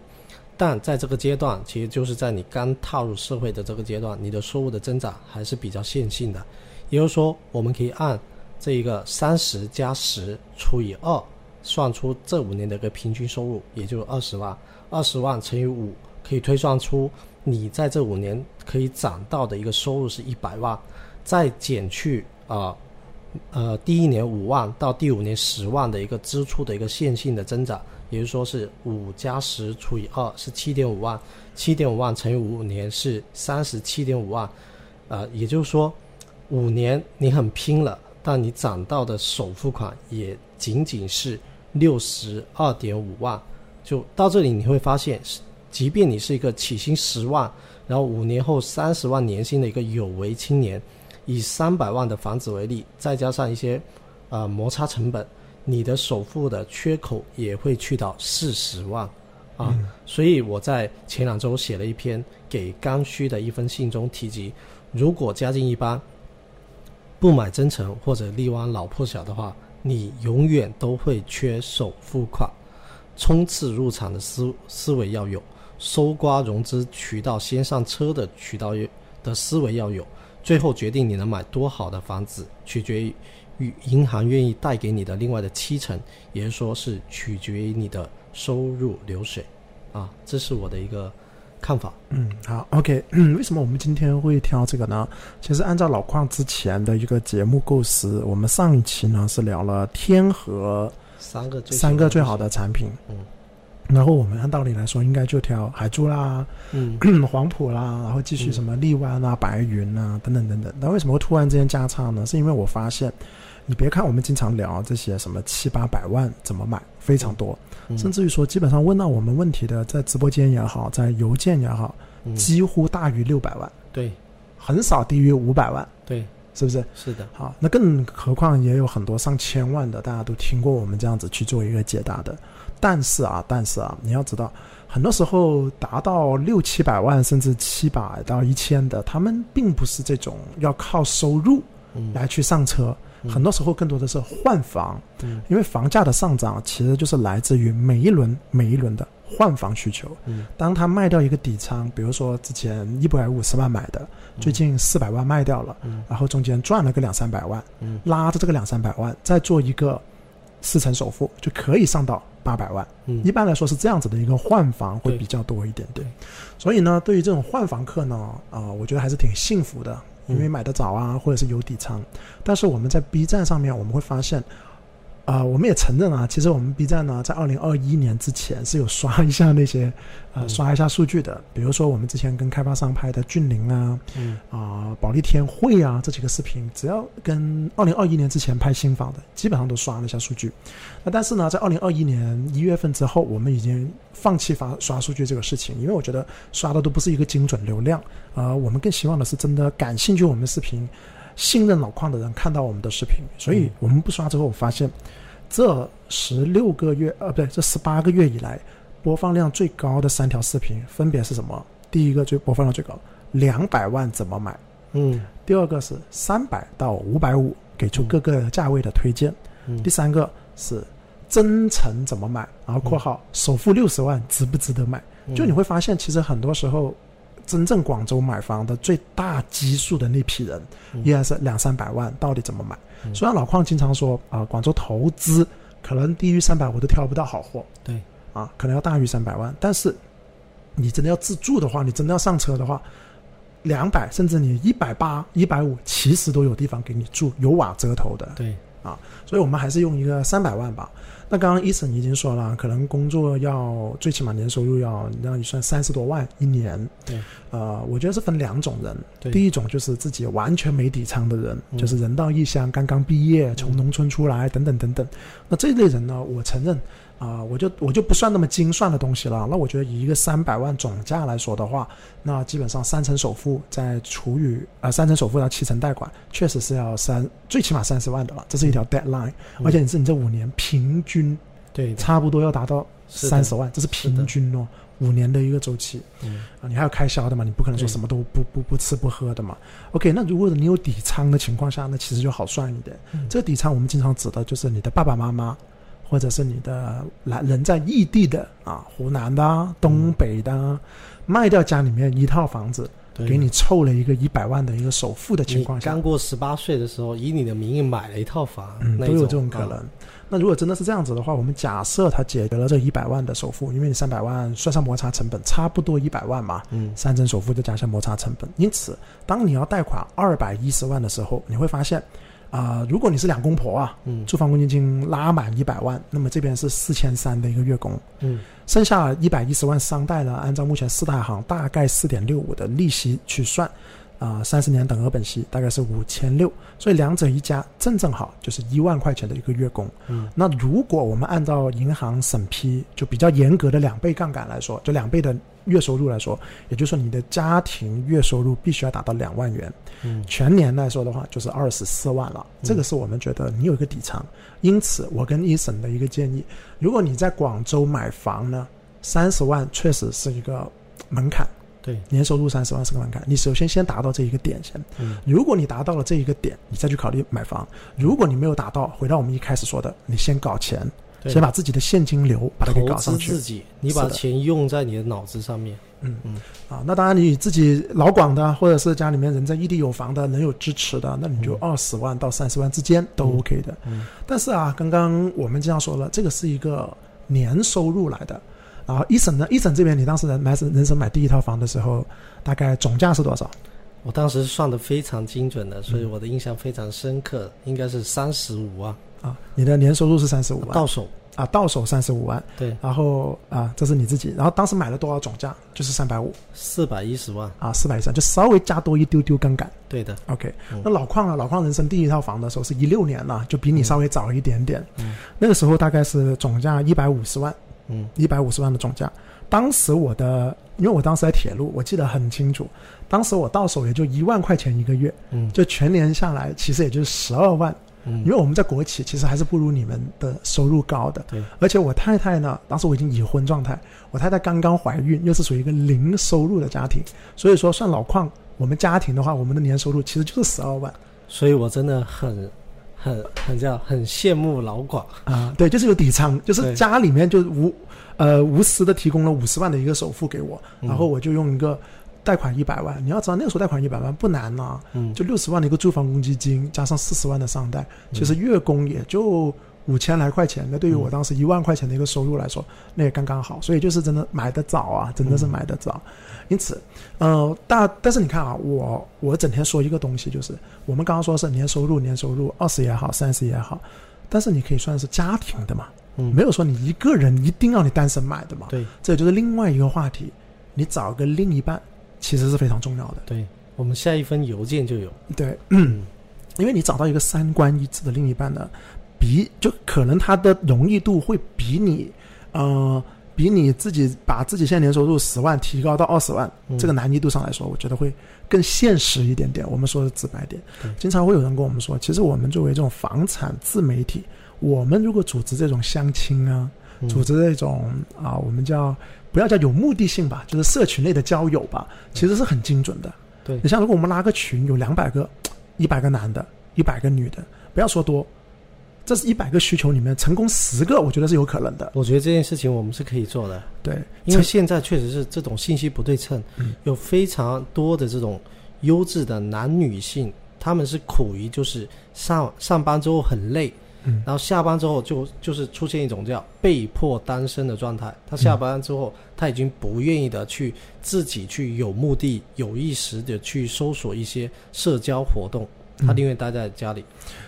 但在这个阶段，其实就是在你刚踏入社会的这个阶段，你的收入的增长还是比较线性的。也就是说，我们可以按这一个三十加十除以二，算出这五年的一个平均收入，也就是二十万。二十万乘以五，可以推算出你在这五年可以涨到的一个收入是一百万，再减去啊呃第一年五万到第五年十万的一个支出的一个线性的增长，也就是说是五加十除以二是七点五万，七点五万乘以五年是三十七点五万，啊，也就是说五年你很拼了，但你涨到的首付款也仅仅是六十二点五万。就到这里你会发现，即便你是一个起薪十万，然后五年后三十万年薪的一个有为青年，以三百万的房子为例，再加上一些呃摩擦成本，你的首付的缺口也会去到四十万啊。所以我在前两周写了一篇给刚需的一封信中提及，如果家境一般，不买增城或者荔湾老破小的话，你永远都会缺首付款。冲刺入场的思思维要有，搜刮融资渠道先上车的渠道的思维要有，最后决定你能买多好的房子，取决于与银行愿意贷给你的另外的七成，也就是说是取决于你的收入流水，啊，这是我的一个看法。嗯，好，OK，嗯，为什么我们今天会挑这个呢？其实按照老邝之前的一个节目构思，我们上一期呢是聊了天河三个最三个最好的产品。嗯，然后我们按道理来说，应该就挑海珠啦、嗯 <clears throat> 黄埔啦，然后继续什么荔湾啊、白云啊等等等等。那为什么会突然之间加差呢？是因为我发现，你别看我们经常聊这些什么七八百万怎么买，非常多，嗯甚至于说基本上问到我们问题的，在直播间也好，在邮件也好，嗯几乎大于六百万，对很少低于五百万，对是不是？是的，好，那更何况也有很多上千万的，大家都听过我们这样子去做一个解答的。但是啊，但是啊，你要知道，很多时候达到六七百万甚至七百到一千的，他们并不是这种要靠收入嗯来去上车，嗯很多时候更多的是换房，嗯因为房价的上涨其实就是来自于每一轮每一轮的换房需求。嗯当他卖掉一个底仓，比如说之前一百五十万买的，最近四百万卖掉了，嗯然后中间赚了个两三百万，嗯拉着这个两三百万，再做一个四成首付，就可以上到八百万。嗯一般来说是这样子的一个换房会比较多一点点。所以呢，对于这种换房客呢，啊、我觉得还是挺幸福的，因为嗯买得早啊，或者是有底仓。但是我们在 B 站上面，我们会发现。啊、我们也承认啊，其实我们 B 站呢，在二零二一年之前是有刷一下那些，呃，嗯刷一下数据的。比如说我们之前跟开发商拍的峻岭啊，嗯啊、保利天汇啊这几个视频，只要跟二零二一年之前拍新房的，基本上都刷了一下数据。那但是呢，在二零二一年一月份之后，我们已经放弃发刷数据这个事情，因为我觉得刷的都不是一个精准流量。呃，我们更希望的是真的感兴趣我们的视频、信任老矿的人看到我们的视频，所以嗯我们不刷之后，我发现这十六个月，呃，不对，这十八个月以来，播放量最高的三条视频分别是什么？第一个最播放量最高，两百万怎么买？嗯第二个是三百到五百五，给出各个价位的推荐。嗯第三个是真诚怎么买，然后括号首付六十万值不值得买？嗯就你会发现，其实很多时候，真正广州买房的最大基数的那批人，嗯。依然是两三百万，到底怎么买？嗯。虽然老邝经常说啊、广州投资可能低于三百我都挑不到好货，对。啊，可能要大于三百万，但是你真的要自住的话，你真的要上车的话，两百甚至你一百八、一百五，其实都有地方给你住，有瓦遮头的。对所以我们还是用一个三百万吧。那刚刚伊森已经说了，可能工作要最起码年收入要让你算三十多万一年。对，呃，我觉得是分两种人。对第一种就是自己完全没底仓的人，嗯就是人到异乡，刚刚毕业，从农村出来，等等等等。那这类人呢，我承认啊、我就我就不算那么精算的东西了。那我觉得以一个三百万总价来说的话，那基本上三成首付再除以呃三成首付到七成贷款，确实是要三最起码三十万的了，这是一条 deadline，、嗯而且你是你这五年平均对差不多要达到三十万，这是平均哦，五年的一个周期嗯啊，你还有开销的嘛，你不可能说什么都不不不吃不喝的嘛。OK，那如果你有底仓的情况下，那其实就好算一点。嗯这个底仓我们经常指的就是你的爸爸妈妈，或者是你的来人在异地的啊，湖南的啊、东北的啊，卖掉家里面一套房子，给你凑了一个一百万的一个首付的情况下。刚，过十八岁的时候，以你的名义买了一套房，嗯，都有这种可能。啊那如果真的是这样子的话，我们假设他解决了这一百万的首付，因为你三百万算上摩擦成本，差不多一百万嘛，嗯。三成首付再加上摩擦成本。因此，当你要贷款二百一十万的时候，你会发现，啊、如果你是两公婆啊，嗯。住房公积金拉满一百万，那么这边是四千三的一个月供，嗯。剩下一百一十万商贷呢，按照目前四大行大概四点六五的利息去算，啊、三十年等额本息大概是五千六，所以两者一加正正好就是一万块钱的一个月供。嗯。那如果我们按照银行审批就比较严格的两倍杠杆来说，就两倍的月收入来说，也就是说你的家庭月收入必须要达到两万元，嗯。全年来说的话就是二十四万了。这个是我们觉得你有一个底仓，因此我跟一审的一个建议，如果你在广州买房呢，三十万确实是一个门槛，对，年收入三十万是个门槛，你首先先达到这一个点先。嗯。如果你达到了这一个点，你再去考虑买房；如果你没有达到，回到我们一开始说的，你先搞钱，对先把自己的现金流把它给搞上去资自己，你把钱用在你的脑子上面。嗯嗯啊，那当然你自己老广的，或者是家里面人在异地有房的，能有支持的，那你就嗯二十万到三十万之间都嗯 OK 的。嗯但是啊，刚刚我们这样说了，这个是一个年收入来的。然后一审呢，一审这边你当时人买人生买第一套房的时候，大概总价是多少？我当时算的非常精准的，所以我的印象非常深刻，应该是三十五万啊。你的年收入是三十五万，到手啊，到手三十五万。对，然后啊，这是你自己，然后当时买了多少总价？就是三百五，四百一十万啊，四百一十万，就稍微加多一丢丢杠杆。对的，OK。那老矿啊，老矿人生第一套房的时候是一六年了，就比你稍微早一点点。嗯，那个时候大概是总价一百五十万，嗯，一百五十万的总价。当时我的，因为我当时在铁路，我记得很清楚。当时我到手也就一万块钱一个月，嗯，就全年下来，其实也就是十二万，嗯，因为我们在国企其实还是不如你们的收入高的，对。而且我太太呢，当时我已经已婚状态，我太太刚刚怀孕，又是属于一个零收入的家庭，所以说算老矿，我们家庭的话，我们的年收入其实就是十二万。所以我真的很、很、很叫很羡慕老广啊，对，就是有底仓，就是家里面就无呃无私的提供了五十万的一个首付给我，然后我就用一个。贷款一百万，你要知道那个时候贷款一百万不难呐，嗯，就六十万的一个住房公积金，加上四十万的商贷，其实月供也就五千来块钱。那对于我当时一万块钱的一个收入来说，那也刚刚好。所以就是真的买的早啊，真的是买的早。因此，呃，大但是你看啊，我我整天说一个东西，就是我们刚刚说是年收入，年收入二十也好，三十也好，但是你可以算是家庭的嘛，嗯，没有说你一个人一定要你单身买的嘛，对，这就是另外一个话题，你找个另一半。其实是非常重要的。对我们下一封邮件就有。对，嗯，因为你找到一个三观一致的另一半呢，比就可能他的容易度会比你，呃，比你自己把自己现在年收入十万提高到二十万，这个难易度上来说，我觉得会更现实一点点。我们说的直白点，经常会有人跟我们说，其实我们作为这种房产自媒体，我们如果组织这种相亲啊，组织这种啊，我们叫。不要叫有目的性吧，就是社群类的交友吧，其实是很精准的。对你像如果我们拉个群，有两百个、一百个男的，一百个女的，不要说多，这是一百个需求里面成功十个，我觉得是有可能的。我觉得这件事情我们是可以做的。对，因为现在确实是这种信息不对称，有非常多的这种优质的男女性，他们是苦于就是上上班之后很累。然后下班之后就就是出现一种叫被迫单身的状态。他下班之后，他已经不愿意的去自己去有目的、有意识的去搜索一些社交活动，他宁愿待在家里。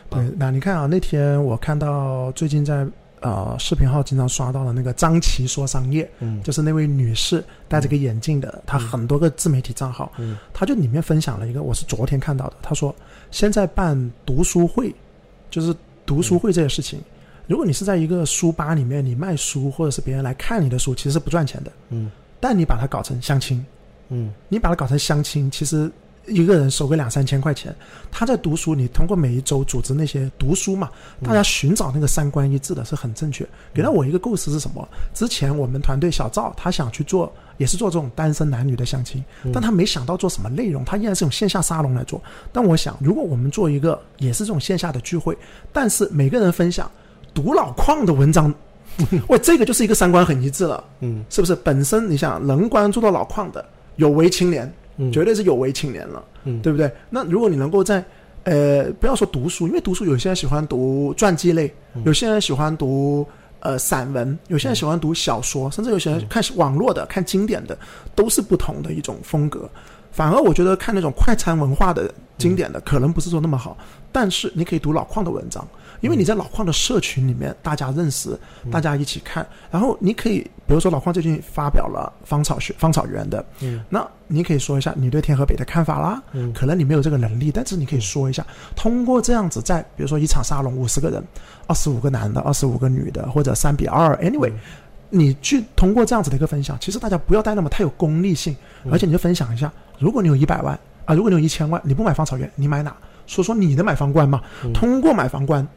对，那你看啊，那天我看到最近在呃视频号经常刷到的那个张琪说商业，嗯，就是那位女士戴着个眼镜的，她很多个自媒体账号，嗯，她就里面分享了一个，我是昨天看到的，她说现在办读书会，就是。读书会这些事情，如果你是在一个书吧里面，你卖书或者是别人来看你的书，其实是不赚钱的。嗯，但你把它搞成相亲，嗯，你把它搞成相亲，其实一个人收个两三千块钱，他在读书，你通过每一周组织那些读书嘛，大家寻找那个三观一致的是很正确。给了我一个构思是什么？之前我们团队小赵他想去做。也是做这种单身男女的相亲，但他没想到做什么内容，他依然是用线下沙龙来做。但我想，如果我们做一个也是这种线下的聚会，但是每个人分享读老矿的文章，<laughs> 喂，这个就是一个三观很一致了，嗯，是不是？本身你想能关注到老矿的有为青年，绝对是有为青年了，嗯，对不对？那如果你能够在呃，不要说读书，因为读书有些人喜欢读传记类，有些人喜欢读。呃，散文，有些人喜欢读小说，甚至有些人看网络的、看经典的，都是不同的一种风格。反而我觉得看那种快餐文化的经典的，可能不是说那么好。但是你可以读老矿的文章。因为你在老矿的社群里面，大家认识，大家一起看，然后你可以，比如说老矿最近发表了芳草学芳草园的，嗯，那你可以说一下你对天河北的看法啦，嗯，可能你没有这个能力，但是你可以说一下，通过这样子，在比如说一场沙龙五十个人，二十五个男的，二十五个女的，或者三比二，anyway，你去通过这样子的一个分享，其实大家不要带那么太有功利性，而且你就分享一下，如果你有一百万啊，如果你有一千万，你不买芳草园，你买哪？说说你的买房观嘛，通过买房观。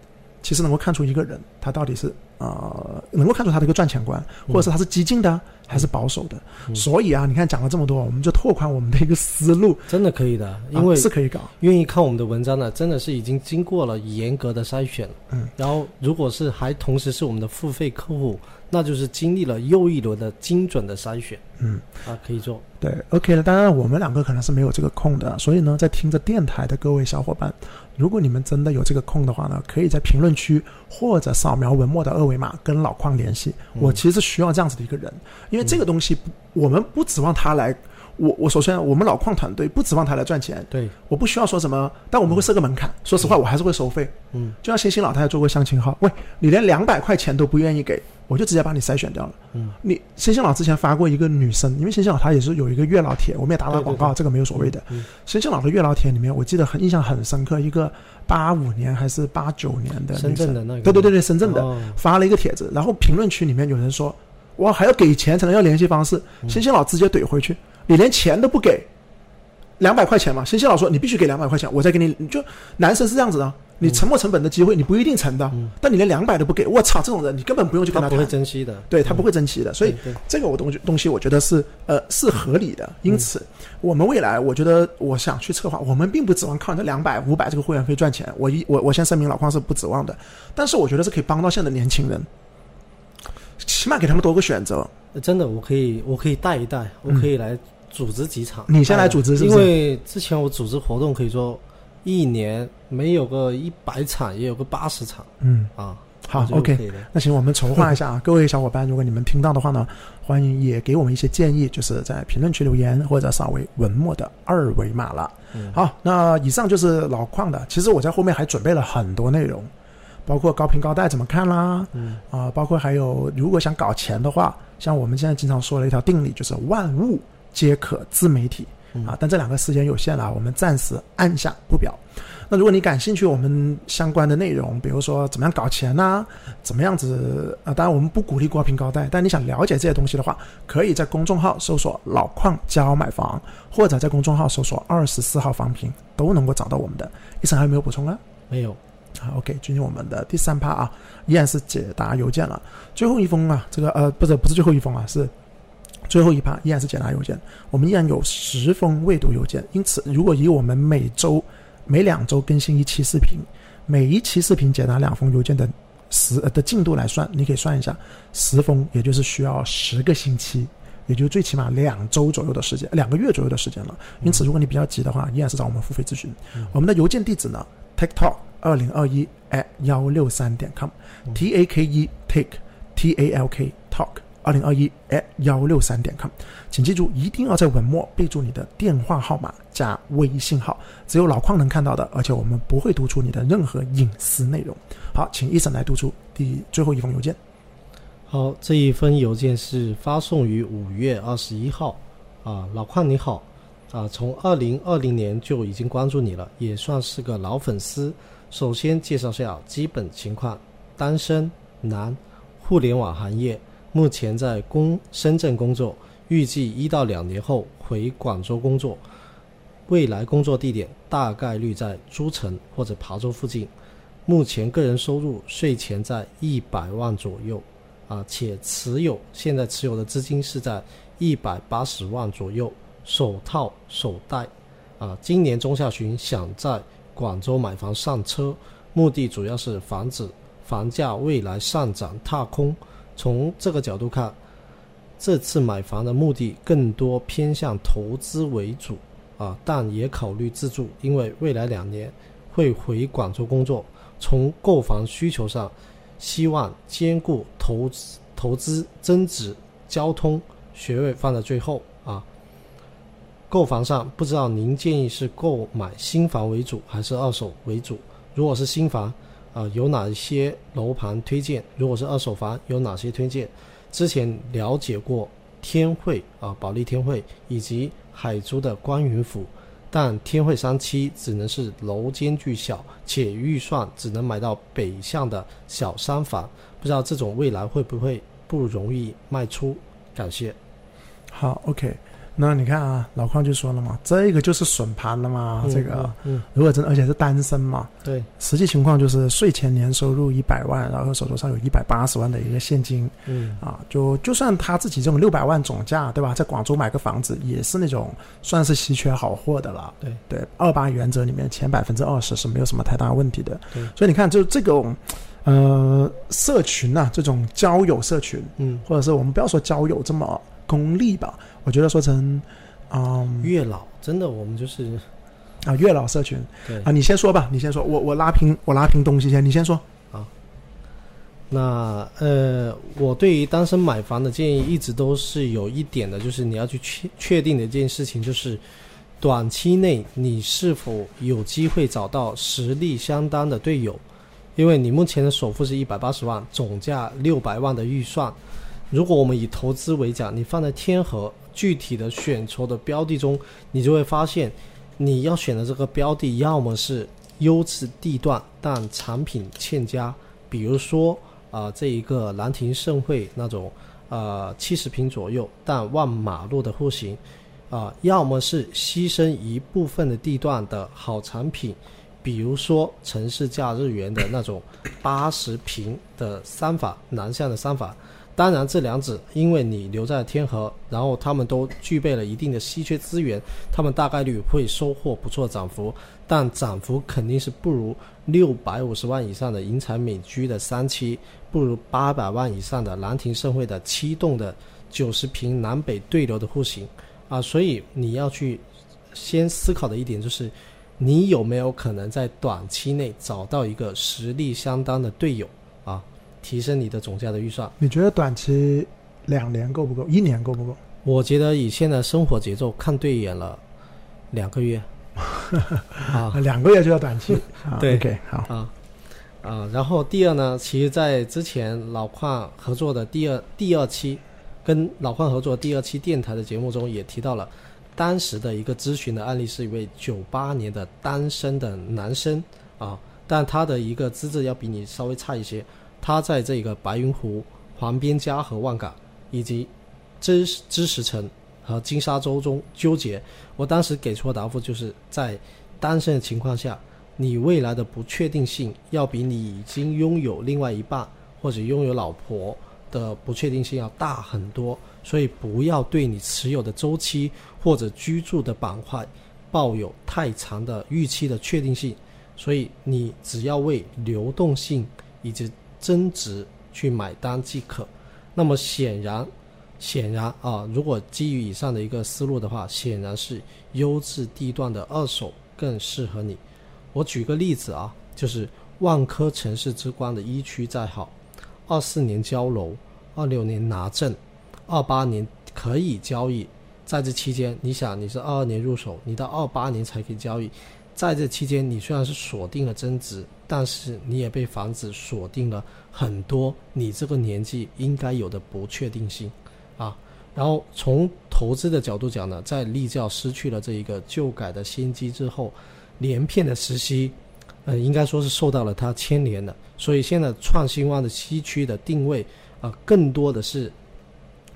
其实能够看出一个人，他到底是呃，能够看出他的一个赚钱观，或者是他是激进的还是保守的。所以啊，你看讲了这么多，我们就拓宽我们的一个思路，真的可以的，因为是可以搞。愿意看我们的文章的，真的是已经经过了严格的筛选。嗯，然后如果是还同时是我们的付费客户。那就是经历了又一轮的精准的筛选，嗯，啊，可以做。对，OK 了。当然，我们两个可能是没有这个空的，所以呢，在听着电台的各位小伙伴，如果你们真的有这个空的话呢，可以在评论区或者扫描文末的二维码跟老邝联系。我其实需要这样子的一个人，因为这个东西我们不指望他来我我首先我们老矿团队不指望他来赚钱，对，我不需要说什么，但我们会设个门槛。说实话，我还是会收费。嗯就像星星老太太做过相亲号，喂，你连两百块钱都不愿意给，我就直接把你筛选掉了。嗯，你星星老之前发过一个女生，因为星星老她也是有一个月老帖，我们也打打广告，对对对。这个没有所谓的。嗯。星星老的月老帖里面，我记得很印象很深刻，一个八五年还是八九年的女生。深圳的那个，对对对对，深圳的、哦。发了一个帖子，然后评论区里面有人说，哇，还要给钱才能要联系方式，嗯。星星老直接怼回去，你连钱都不给，两百块钱嘛，星星老说你必须给两百块钱，我再给你，你就男生是这样子的，你沉没成本的机会你不一定成的，嗯。但你连两百都不给，我操，这种人你根本不用去跟他谈不会谈，珍惜的，对他不会珍惜的，所以这个我东西东西，我觉得是呃是合理的。因此，我们未来我觉得我想去策划，我们并不指望靠你这两百五百这个会员费赚钱。我一我我先声明，老邝是不指望的，但是我觉得是可以帮到现在的年轻人，起码给他们多个选择。呃真的，我可以，我可以带一带，我可以来组织几场。嗯你先来组织因为之前我组织活动，可以说一年没有个一百场，也有个八十场嗯，啊。好，OK。那行，我们筹划一下啊，<laughs> 各位小伙伴，如果你们听到的话呢，欢迎也给我们一些建议，就是在评论区留言或者扫为文末的二维码了。嗯好，那以上就是老矿的，其实我在后面还准备了很多内容，包括高频高带怎么看啦，嗯啊、包括还有如果想搞钱的话，像我们现在经常说的一条定理，就是万物皆可自媒体嗯啊，但这两个时间有限了，我们暂时按下不表。那如果你感兴趣我们相关的内容，比如说怎么样搞钱呐、怎么样子啊、当然我们不鼓励高频高贷，但你想了解这些东西的话，可以在公众号搜索“老矿教买房”，或者在公众号搜索“二十四号房评”，都能够找到我们的。医生还有没有补充呢？没有。好，OK，进入我们的第三趴啊，依然是解答邮件了。最后一封啊，这个呃，不是不是最后一封啊，是最后一趴，依然是解答邮件。我们依然有十封未读邮件，因此如果以我们每周每两周更新一期视频，每一期视频解答两封邮件的时呃的进度来算，你可以算一下，十封也就是需要十个星期。也就最起码两周左右的时间，两个月左右的时间了。因此，如果你比较急的话，依然是找我们付费咨询。我们的邮件地址呢，TikTok 二零二一 at 幺六三点 com，T A K E take T A L K talk 二零二一 at 幺六三点 com，请记住一定要在文末备注你的电话号码加微信号，只有老邝能看到的，而且我们不会读出你的任何隐私内容。好，请医生来读出第最后一封邮件。好，这一封邮件是发送于五月二十一号。啊，老邝你好，啊，从二零二零年就已经关注你了，也算是个老粉丝。首先介绍下基本情况：单身，男，互联网行业，目前在工深圳工作，预计一到两年后回广州工作。未来工作地点大概率在诸城或者琶洲附近。目前个人收入税前在一百万左右。啊，且持有现在持有的资金是在一百八十万左右，首套首贷。啊，今年中下旬想在广州买房上车，目的主要是防止房价未来上涨踏空。从这个角度看，这次买房的目的更多偏向投资为主啊，但也考虑自住，因为未来两年会回广州工作。从购房需求上，希望兼顾投资、投资增值、交通、学位放在最后啊。购房上，不知道您建议是购买新房为主还是二手为主？如果是新房，啊、有哪一些楼盘推荐？如果是二手房，有哪些推荐？之前了解过天汇啊，保利天汇以及海珠的观云府，但天汇三期只能是楼间距小，且预算只能买到北向的小三房，不知道这种未来会不会不容易卖出？感谢。好，OK，那你看啊，老邝就说了嘛，这个就是损盘了嘛，这个。嗯，如果真而且是单身嘛，对，实际情况就是税前年收入一百万，然后手头上有一百八十万的一个现金。嗯。啊，就就算他自己这种六百万总价，对吧？在广州买个房子也是那种算是稀缺好货的了。对。对，二八原则里面前百分之二十是没有什么太大问题的。对。所以你看，就这种呃社群呐、这种交友社群，嗯，或者是我们不要说交友这么功利吧，我觉得说成嗯月老真的我们就是啊月老社群。对。啊，你先说吧，你先说，我我拉平我拉平东西先，你先说。啊。那呃，我对于单身买房的建议一直都是有一点的，就是你要去确确定的一件事情，就是短期内你是否有机会找到实力相当的队友，因为你目前的首付是一百八十万，总价六百万的预算，如果我们以投资为讲，你放在天河具体的选筹的标的中，你就会发现，你要选的这个标的，要么是优质地段但产品欠佳，比如说。啊，这一个兰亭盛会那种，呃，七十平左右但望马路的户型，啊，要么是牺牲一部分的地段的好产品，比如说城市假日园的那种八十平的三房南向的三房。当然，这两者因为你留在天河，然后他们都具备了一定的稀缺资源，他们大概率会收获不错涨幅，但涨幅肯定是不如六百五十万以上的银彩美居的三期，不如八百万以上的兰亭盛会的七栋的九十平南北对流的户型啊，所以你要去先思考的一点就是，你有没有可能在短期内找到一个实力相当的队友？提升你的总价的预算，你觉得短期两年够不够？一年够不够？我觉得以现在生活节奏看对眼了，两个月 <laughs> 啊，两个月就要短期。<laughs> 对，OK，好啊啊。然后第二呢，其实，在之前老矿合作的第二第二期，跟老矿合作第二期电台的节目中也提到了，当时的一个咨询的案例是一位九八年的单身的男生啊，但他的一个资质要比你稍微差一些。他在这个白云湖、黄边嘉和万港以及知知识城和金沙洲中纠结。我当时给出的答复就是在单身的情况下，你未来的不确定性要比你已经拥有另外一半或者拥有老婆的不确定性要大很多。所以不要对你持有的周期或者居住的板块抱有太长的预期的确定性。所以你只要为流动性以及增值去买单即可，那么显然，显然啊，如果基于以上的一个思路的话，显然是优质地段的二手更适合你。我举个例子啊，就是万科城市之光的一区再好，二四年交楼，二六年拿证，二八年可以交易，在这期间，你想你是二二年入手，你到二八年才可以交易。在这期间，你虽然是锁定了增值，但是你也被房子锁定了很多你这个年纪应该有的不确定性，啊，然后从投资的角度讲呢，在立教失去了这一个旧改的先机之后，连片的实习，呃，应该说是受到了它牵连的，所以现在创新湾的西区的定位啊，更多的是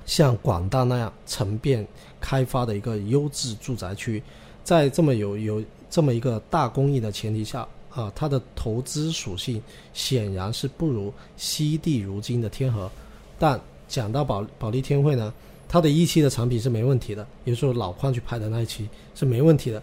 像广大那样成变开发的一个优质住宅区，在这么有有。这么一个大公益的前提下，啊，它的投资属性显然是不如惜地如金的天河。但讲到保保利天汇呢，它的一期的产品是没问题的，也就是说老矿去拍的那一期是没问题的。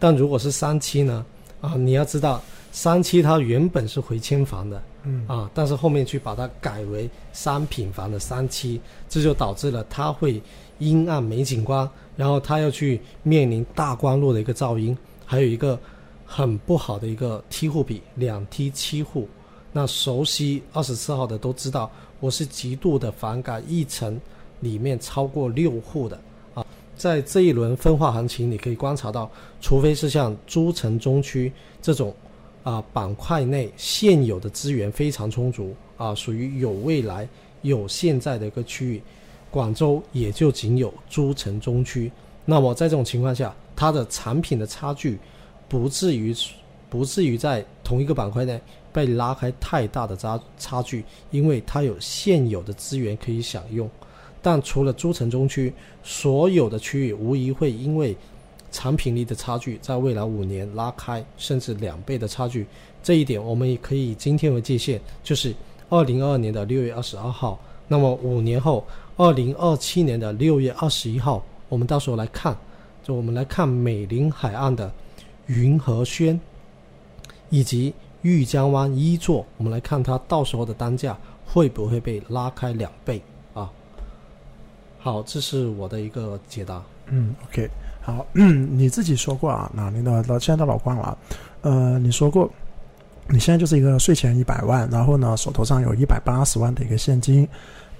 但如果是三期呢，啊，你要知道三期它原本是回迁房的，嗯，啊，但是后面去把它改为商品房的三期，这就导致了它会阴暗没景观，然后它要去面临大光路的一个噪音。还有一个很不好的一个梯户比，两梯七户。那熟悉二十四号的都知道，我是极度的反感一层里面超过六户的啊。在这一轮分化行情，你可以观察到，除非是像诸城中区这种啊板块内现有的资源非常充足啊，属于有未来有现在的一个区域，广州也就仅有诸城中区。那么在这种情况下，它的产品的差距，不至于不至于在同一个板块内被拉开太大的差差距，因为它有现有的资源可以享用。但除了诸城中区，所有的区域无疑会因为产品力的差距，在未来五年拉开甚至两倍的差距。这一点我们也可以以今天为界限，就是二零二二年的六月二十二号。那么五年后，二零二七年的六月二十一号，我们到时候来看。就我们来看美林海岸的云和轩，以及玉江湾一座，我们来看它到时候的单价会不会被拉开两倍啊？好，这是我的一个解答。嗯，OK，好，<coughs> 你自己说过啊，那你的老现在的老关了，呃，你说过你现在就是一个税前一百万，然后呢手头上有一百八十万的一个现金，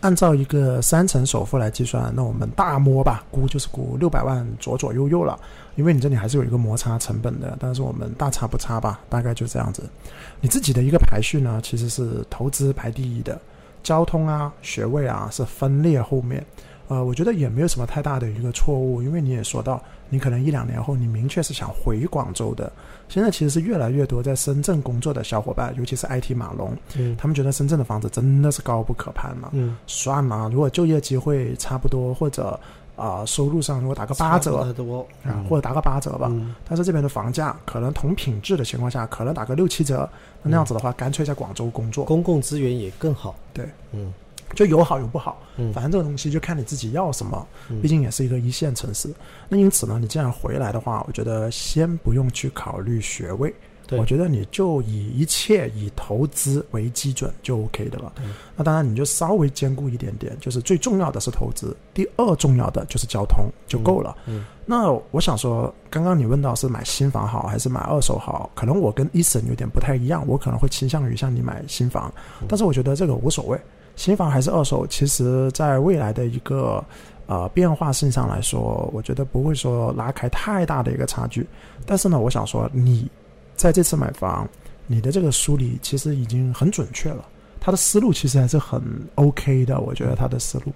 按照一个三成首付来计算，那我们大摸吧，估就是估六百万左左右右了，因为你这里还是有一个摩擦成本的，但是我们大差不差吧，大概就这样子。你自己的一个排序呢，其实是投资排第一的，交通啊、学位啊是分裂后面。呃，我觉得也没有什么太大的一个错误，因为你也说到，你可能一两年后你明确是想回广州的。现在其实是越来越多在深圳工作的小伙伴，尤其是 IT 马龙，嗯他们觉得深圳的房子真的是高不可攀了。嗯，算了，如果就业机会差不多，或者啊、收入上如果打个八折差不多啊，或者打个八折吧，嗯但是这边的房价可能同品质的情况下，可能打个六七折，那那样子的话，干脆在广州工作，公共资源也更好。对，嗯就有好有不好。嗯反正这个东西就看你自己要什么，嗯毕竟也是一个一线城市。那因此呢，你既然回来的话，我觉得先不用去考虑学位，对我觉得你就以一切以投资为基准就 OK 的了。那当然你就稍微兼顾一点点，就是最重要的是投资，第二重要的就是交通就够了。嗯那我想说，刚刚你问到是买新房好还是买二手好，可能我跟伊森有点不太一样，我可能会倾向于像你买新房，但是我觉得这个无所谓，新房还是二手，其实在未来的一个呃变化性上来说，我觉得不会说拉开太大的一个差距。但是呢，我想说，你在这次买房，你的这个梳理其实已经很准确了，他的思路其实还是很 OK 的，我觉得他的思路。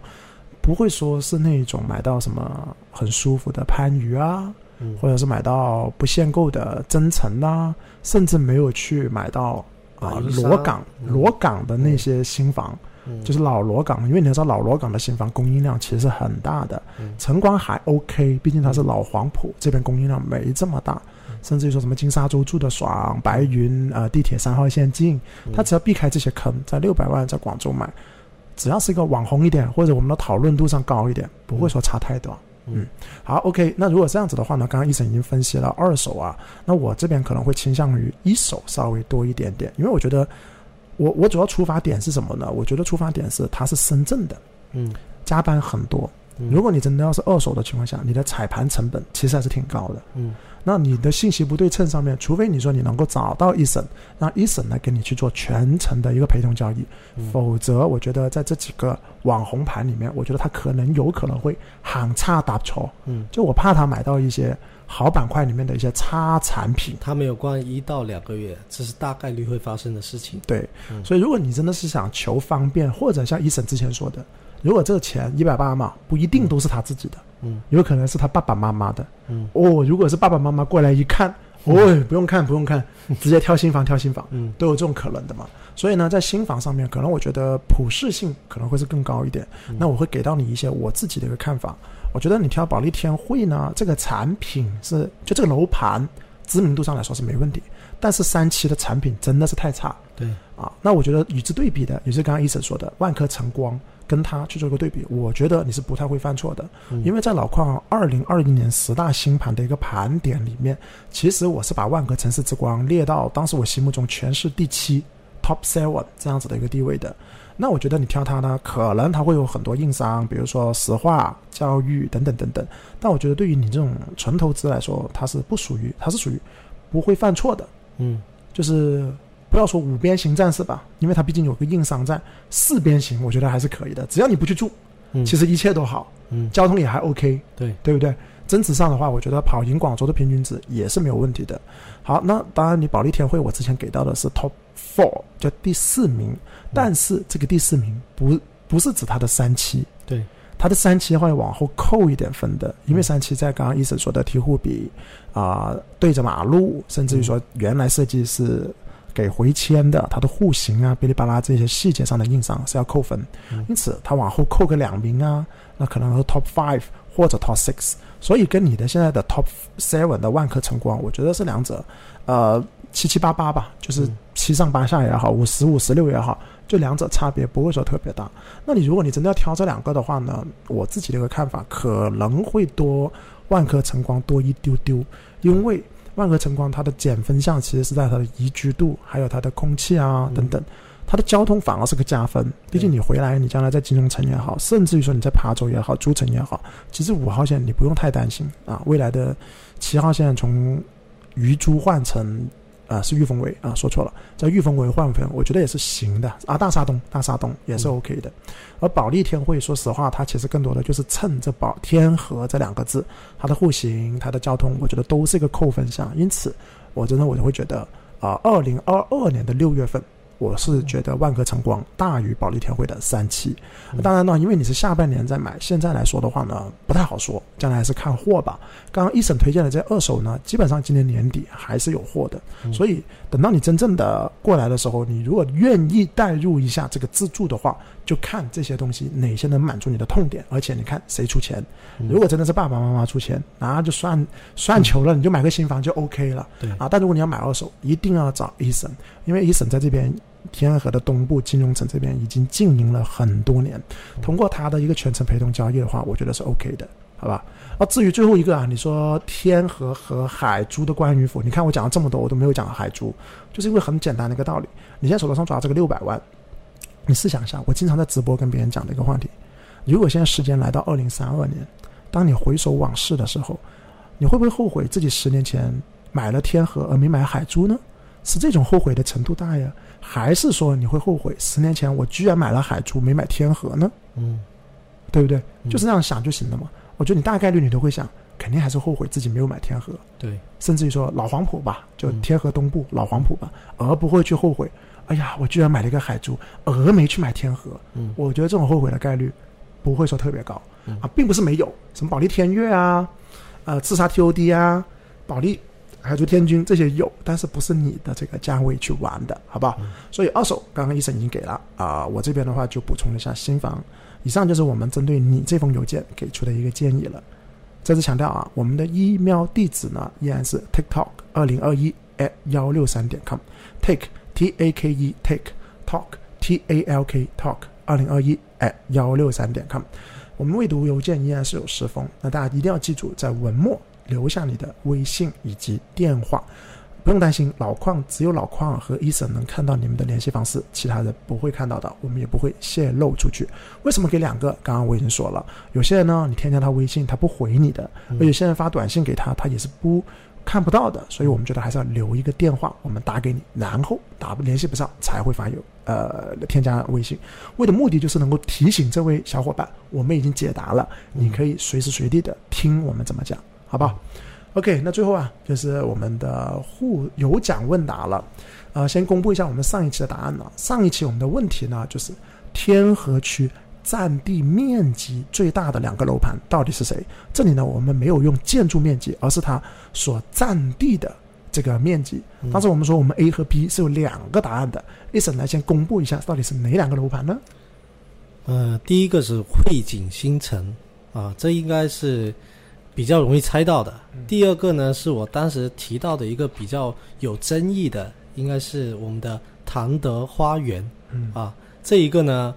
不会说是那种买到什么很舒服的番禺啊，嗯或者是买到不限购的增城啊，甚至没有去买到啊、罗岗嗯罗岗的那些新房，嗯就是老罗岗，因为你知道老罗岗的新房供应量其实是很大的，嗯。晨光还 OK，毕竟它是老黄埔这边供应量没这么大，嗯。甚至于说什么金沙洲住的爽，白云呃地铁三号线近，嗯。它只要避开这些坑，在六百万在广州买，只要是一个网红一点，或者我们的讨论度上高一点，不会说差太多。嗯。好，OK，那如果这样子的话呢，刚刚医生已经分析了二手啊，那我这边可能会倾向于一手稍微多一点点，因为我觉得我我主要出发点是什么呢？我觉得出发点是它是深圳的，嗯加班很多。嗯如果你真的要是二手的情况下，你的踩盘成本其实还是挺高的。嗯那你的信息不对称上面，除非你说你能够找到一审，让一审来给你去做全程的一个陪同交易，嗯否则我觉得在这几个网红盘里面，我觉得他可能有可能会行差踏错。嗯，就我怕他买到一些好板块里面的一些差产品。他没有关一到两个月，这是大概率会发生的事情。对，嗯所以如果你真的是想求方便，或者像一审之前说的，如果这个钱一百八嘛，不一定都是他自己的，嗯有可能是他爸爸妈妈的。嗯哦，如果是爸爸妈妈过来一看，哦，不用看，不用看，<laughs> 直接挑新房，挑新房。嗯都有这种可能的嘛。所以呢，在新房上面，可能我觉得普适性可能会是更高一点。嗯那我会给到你一些我自己的一个看法。我觉得你挑保利天汇呢，这个产品是就这个楼盘知名度上来说是没问题，但是三期的产品真的是太差对，啊。那我觉得与之对比的，也是刚刚医生说的万科晨光。跟它去做一个对比，我觉得你是不太会犯错的，嗯因为在老矿二零二一年十大新盘的一个盘点里面，其实我是把万科城市之光列到当时我心目中全市第七 top seven 这样子的一个地位的。那我觉得你挑它呢，可能它会有很多硬伤，比如说石化、教育等等等等。但我觉得对于你这种纯投资来说，它是不属于，它是属于不会犯错的，嗯就是不要说五边形战士吧，因为它毕竟有个硬伤在。四边形我觉得还是可以的，只要你不去住，嗯，其实一切都好，嗯交通也还 OK。对，对不对？增值上的话，我觉得跑赢广州的平均值也是没有问题的。好，那当然，你保利天汇我之前给到的是 top four，就第四名，但是这个第四名不不是指它的三期，对，它的三期会往后扣一点分的，因为三期在刚刚医生说的提户比啊、对着马路，甚至于说原来设计是。给回迁的，它的户型啊、哔哩吧啦这些细节上的硬伤是要扣分，嗯。因此它往后扣个两名啊，那可能是 top five 或者 top six，所以跟你的现在的 top seven 的万科晨光，我觉得是两者，呃，七七八八吧，就是嗯七上八下也好，五十五十六也好，就两者差别不会说特别大。那你如果你真的要挑这两个的话呢，我自己的一个看法可能会多万科晨光多一丢丢，因为万科晨光它的减分项其实是在它的宜居度，还有它的空气啊嗯等等。它的交通反而是个加分，毕竟你回来，你将来在金融城也好，甚至于说你在琶洲也好、诸城也好，其实五号线你不用太担心啊。未来的七号线从鱼珠换成啊、是御峰围啊，说错了，在御峰围换分，我觉得也是行的啊。大沙东，大沙东也是 OK 的。而保利天汇，说实话，它其实更多的就是蹭这保天河这两个字，它的户型、它的交通，我觉得都是一个扣分项。因此，我真的我就会觉得啊，二零二二年的六月份。我是觉得万科晨光大于保利天汇的三期，当然呢，因为你是下半年再买，现在来说的话呢，不太好说，将来还是看货吧。刚刚一审推荐的这二手呢，基本上今年年底还是有货的，所以等到你真正的过来的时候，你如果愿意带入一下这个自助的话，就看这些东西哪些能满足你的痛点，而且你看谁出钱。如果真的是爸爸妈妈出钱，那就算算球了，你就买个新房就 OK 了。对啊，但如果你要买二手，一定要找一审，因为一审在这边。天安河的东部金融城这边已经经营了很多年，通过他的一个全程陪同交易的话，我觉得是 OK 的，好吧？啊，至于最后一个啊，你说天河和海珠的关于否？你看我讲了这么多，我都没有讲海珠，就是因为很简单的一个道理。你现在手头上抓这个六百万，你试想一下，我经常在直播跟别人讲的一个话题：如果现在时间来到二零三二年，当你回首往事的时候，你会不会后悔自己十年前买了天河而没买海珠呢？是这种后悔的程度大呀？还是说你会后悔十年前我居然买了海珠没买天河呢？嗯，对不对？就是这样想就行了嘛。我觉得你大概率你都会想，肯定还是后悔自己没有买天河，对，甚至于说老黄埔吧，就天河东部老黄埔吧，而不会去后悔。哎呀，我居然买了一个海珠，而没去买天河。嗯，我觉得这种后悔的概率不会说特别高啊，并不是没有什么保利天悦啊，呃，刺杀 TOD 啊，保利。海珠天君这些有，但是不是你的这个价位去玩的，好不好？所以二手刚刚医生已经给了啊，我这边的话就补充一下新房。以上就是我们针对你这封邮件给出的一个建议了。再次强调啊，我们的 email 地址呢依然是 tiktok 二零二一 at 幺六三点 com，take t a k e take talk t a l k talk 二零二一 at 幺六三点 com。我们未读邮件依然是有十封，那大家一定要记住在文末。留下你的微信以及电话，不用担心，老矿只有老矿和医生能看到你们的联系方式，其他人不会看到的，我们也不会泄露出去。为什么给两个？刚刚我已经说了，有些人呢，你添加他微信，他不回你的；而有些人发短信给他，他也是不看不到的。所以我们觉得还是要留一个电话，我们打给你，然后打联系不上才会发邮呃添加微信。为的目的就是能够提醒这位小伙伴，我们已经解答了，你可以随时随地的听我们怎么讲。好吧，OK，那最后啊，就是我们的互有奖问答了，呃，先公布一下我们上一期的答案了。上一期我们的问题呢，就是天河区占地面积最大的两个楼盘到底是谁？这里呢，我们没有用建筑面积，而是它所占地的这个面积。当时我们说我们 A 和 B 是有两个答案的，一审来先公布一下到底是哪两个楼盘呢？呃，第一个是汇景新城啊，这应该是。比较容易猜到的。第二个呢，是我当时提到的一个比较有争议的，应该是我们的唐德花园。嗯啊，这一个呢，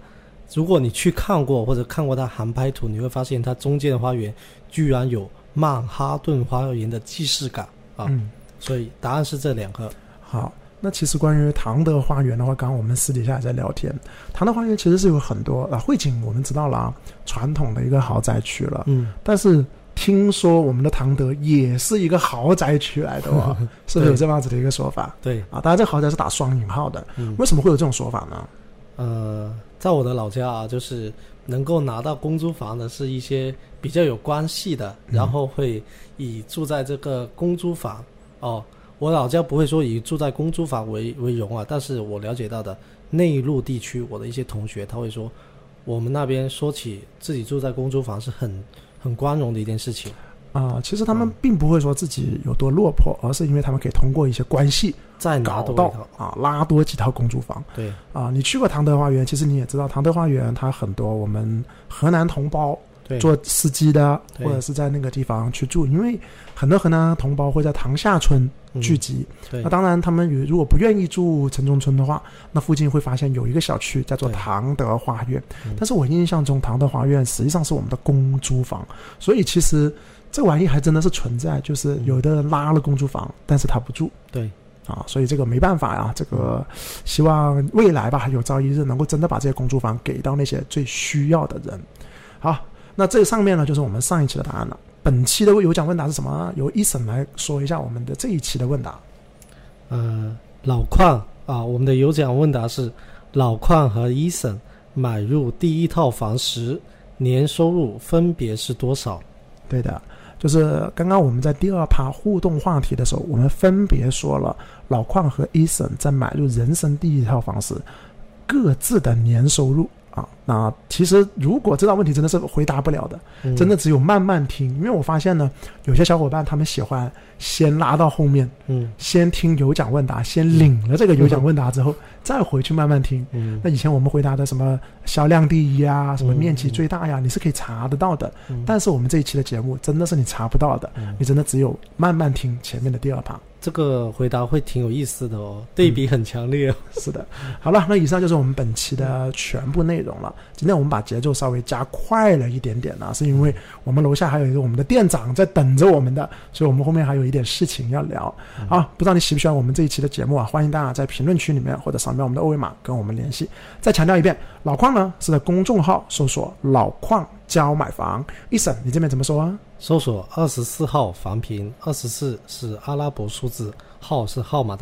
如果你去看过或者看过它航拍图，你会发现它中间的花园居然有曼哈顿花园的既视感啊。嗯，所以答案是这两个。好，那其实关于唐德花园的话，刚刚我们私底下也在聊天。唐德花园其实是有很多啊，汇景我们知道了啊，传统的一个豪宅区了。嗯，但是。听说我们的唐德也是一个豪宅区来的哦，<laughs> 是不是有这样子的一个说法？对啊，当然这个豪宅是打双引号的。为什么会有这种说法呢？呃，在我的老家啊，就是能够拿到公租房的是一些比较有关系的，然后会以住在这个公租房哦。我老家不会说以住在公租房为为荣啊，但是我了解到的内陆地区，我的一些同学他会说，我们那边说起自己住在公租房是很。很光荣的一件事情啊！其实他们并不会说自己有多落魄，而是因为他们可以通过一些关系再拿到啊拉多几套公租房。对啊，你去过唐德花园，其实你也知道，唐德花园它很多我们河南同胞做司机的，或者是在那个地方去住，因为很多河南同胞会在塘下村。聚集，那当然，他们如果不愿意住城中村的话，那附近会发现有一个小区叫做唐德花苑。但是我印象中，唐德花苑实际上是我们的公租房，所以其实这玩意还真的是存在，就是有的人拉了公租房，但是他不住。对，啊，所以这个没办法呀，这个希望未来吧，有朝一日能够真的把这些公租房给到那些最需要的人。好，那这上面呢，就是我们上一期的答案了。本期的有奖问答是什么？由一审来说一下我们的这一期的问答。呃，老邝啊，我们的有奖问答是：老邝和伊森买入第一套房时，年收入分别是多少？对的，就是刚刚我们在第二趴互动话题的时候，我们分别说了老邝和伊森在买入人生第一套房时各自的年收入啊。那其实如果这道问题真的是回答不了的，嗯真的只有慢慢听，因为我发现呢，有些小伙伴他们喜欢先拉到后面，嗯先听有奖问答，先领了这个有奖问答之后，再回去慢慢听。嗯那以前我们回答的什么销量第一啊，什么嗯面积最大呀，你是可以查得到的。嗯但是我们这一期的节目真的是你查不到的，嗯你真的只有慢慢听前面的第二趴。这个回答会挺有意思的哦，对比很强烈哦。<laughs> 是的，好了，那以上就是我们本期的全部内容了。今天我们把节奏稍微加快了一点点呢，是因为我们楼下还有一个我们的店长在等着我们的，所以我们后面还有一点事情要聊。啊，不知道你喜不喜欢我们这一期的节目啊？欢迎大家在评论区里面或者扫描我们的二维码跟我们联系。再强调一遍，老矿呢是在公众号搜索“老矿教买房”。一审，你这边怎么说啊？<laughs> 搜索二十四号房评，二十四是阿拉伯数字，号是号码的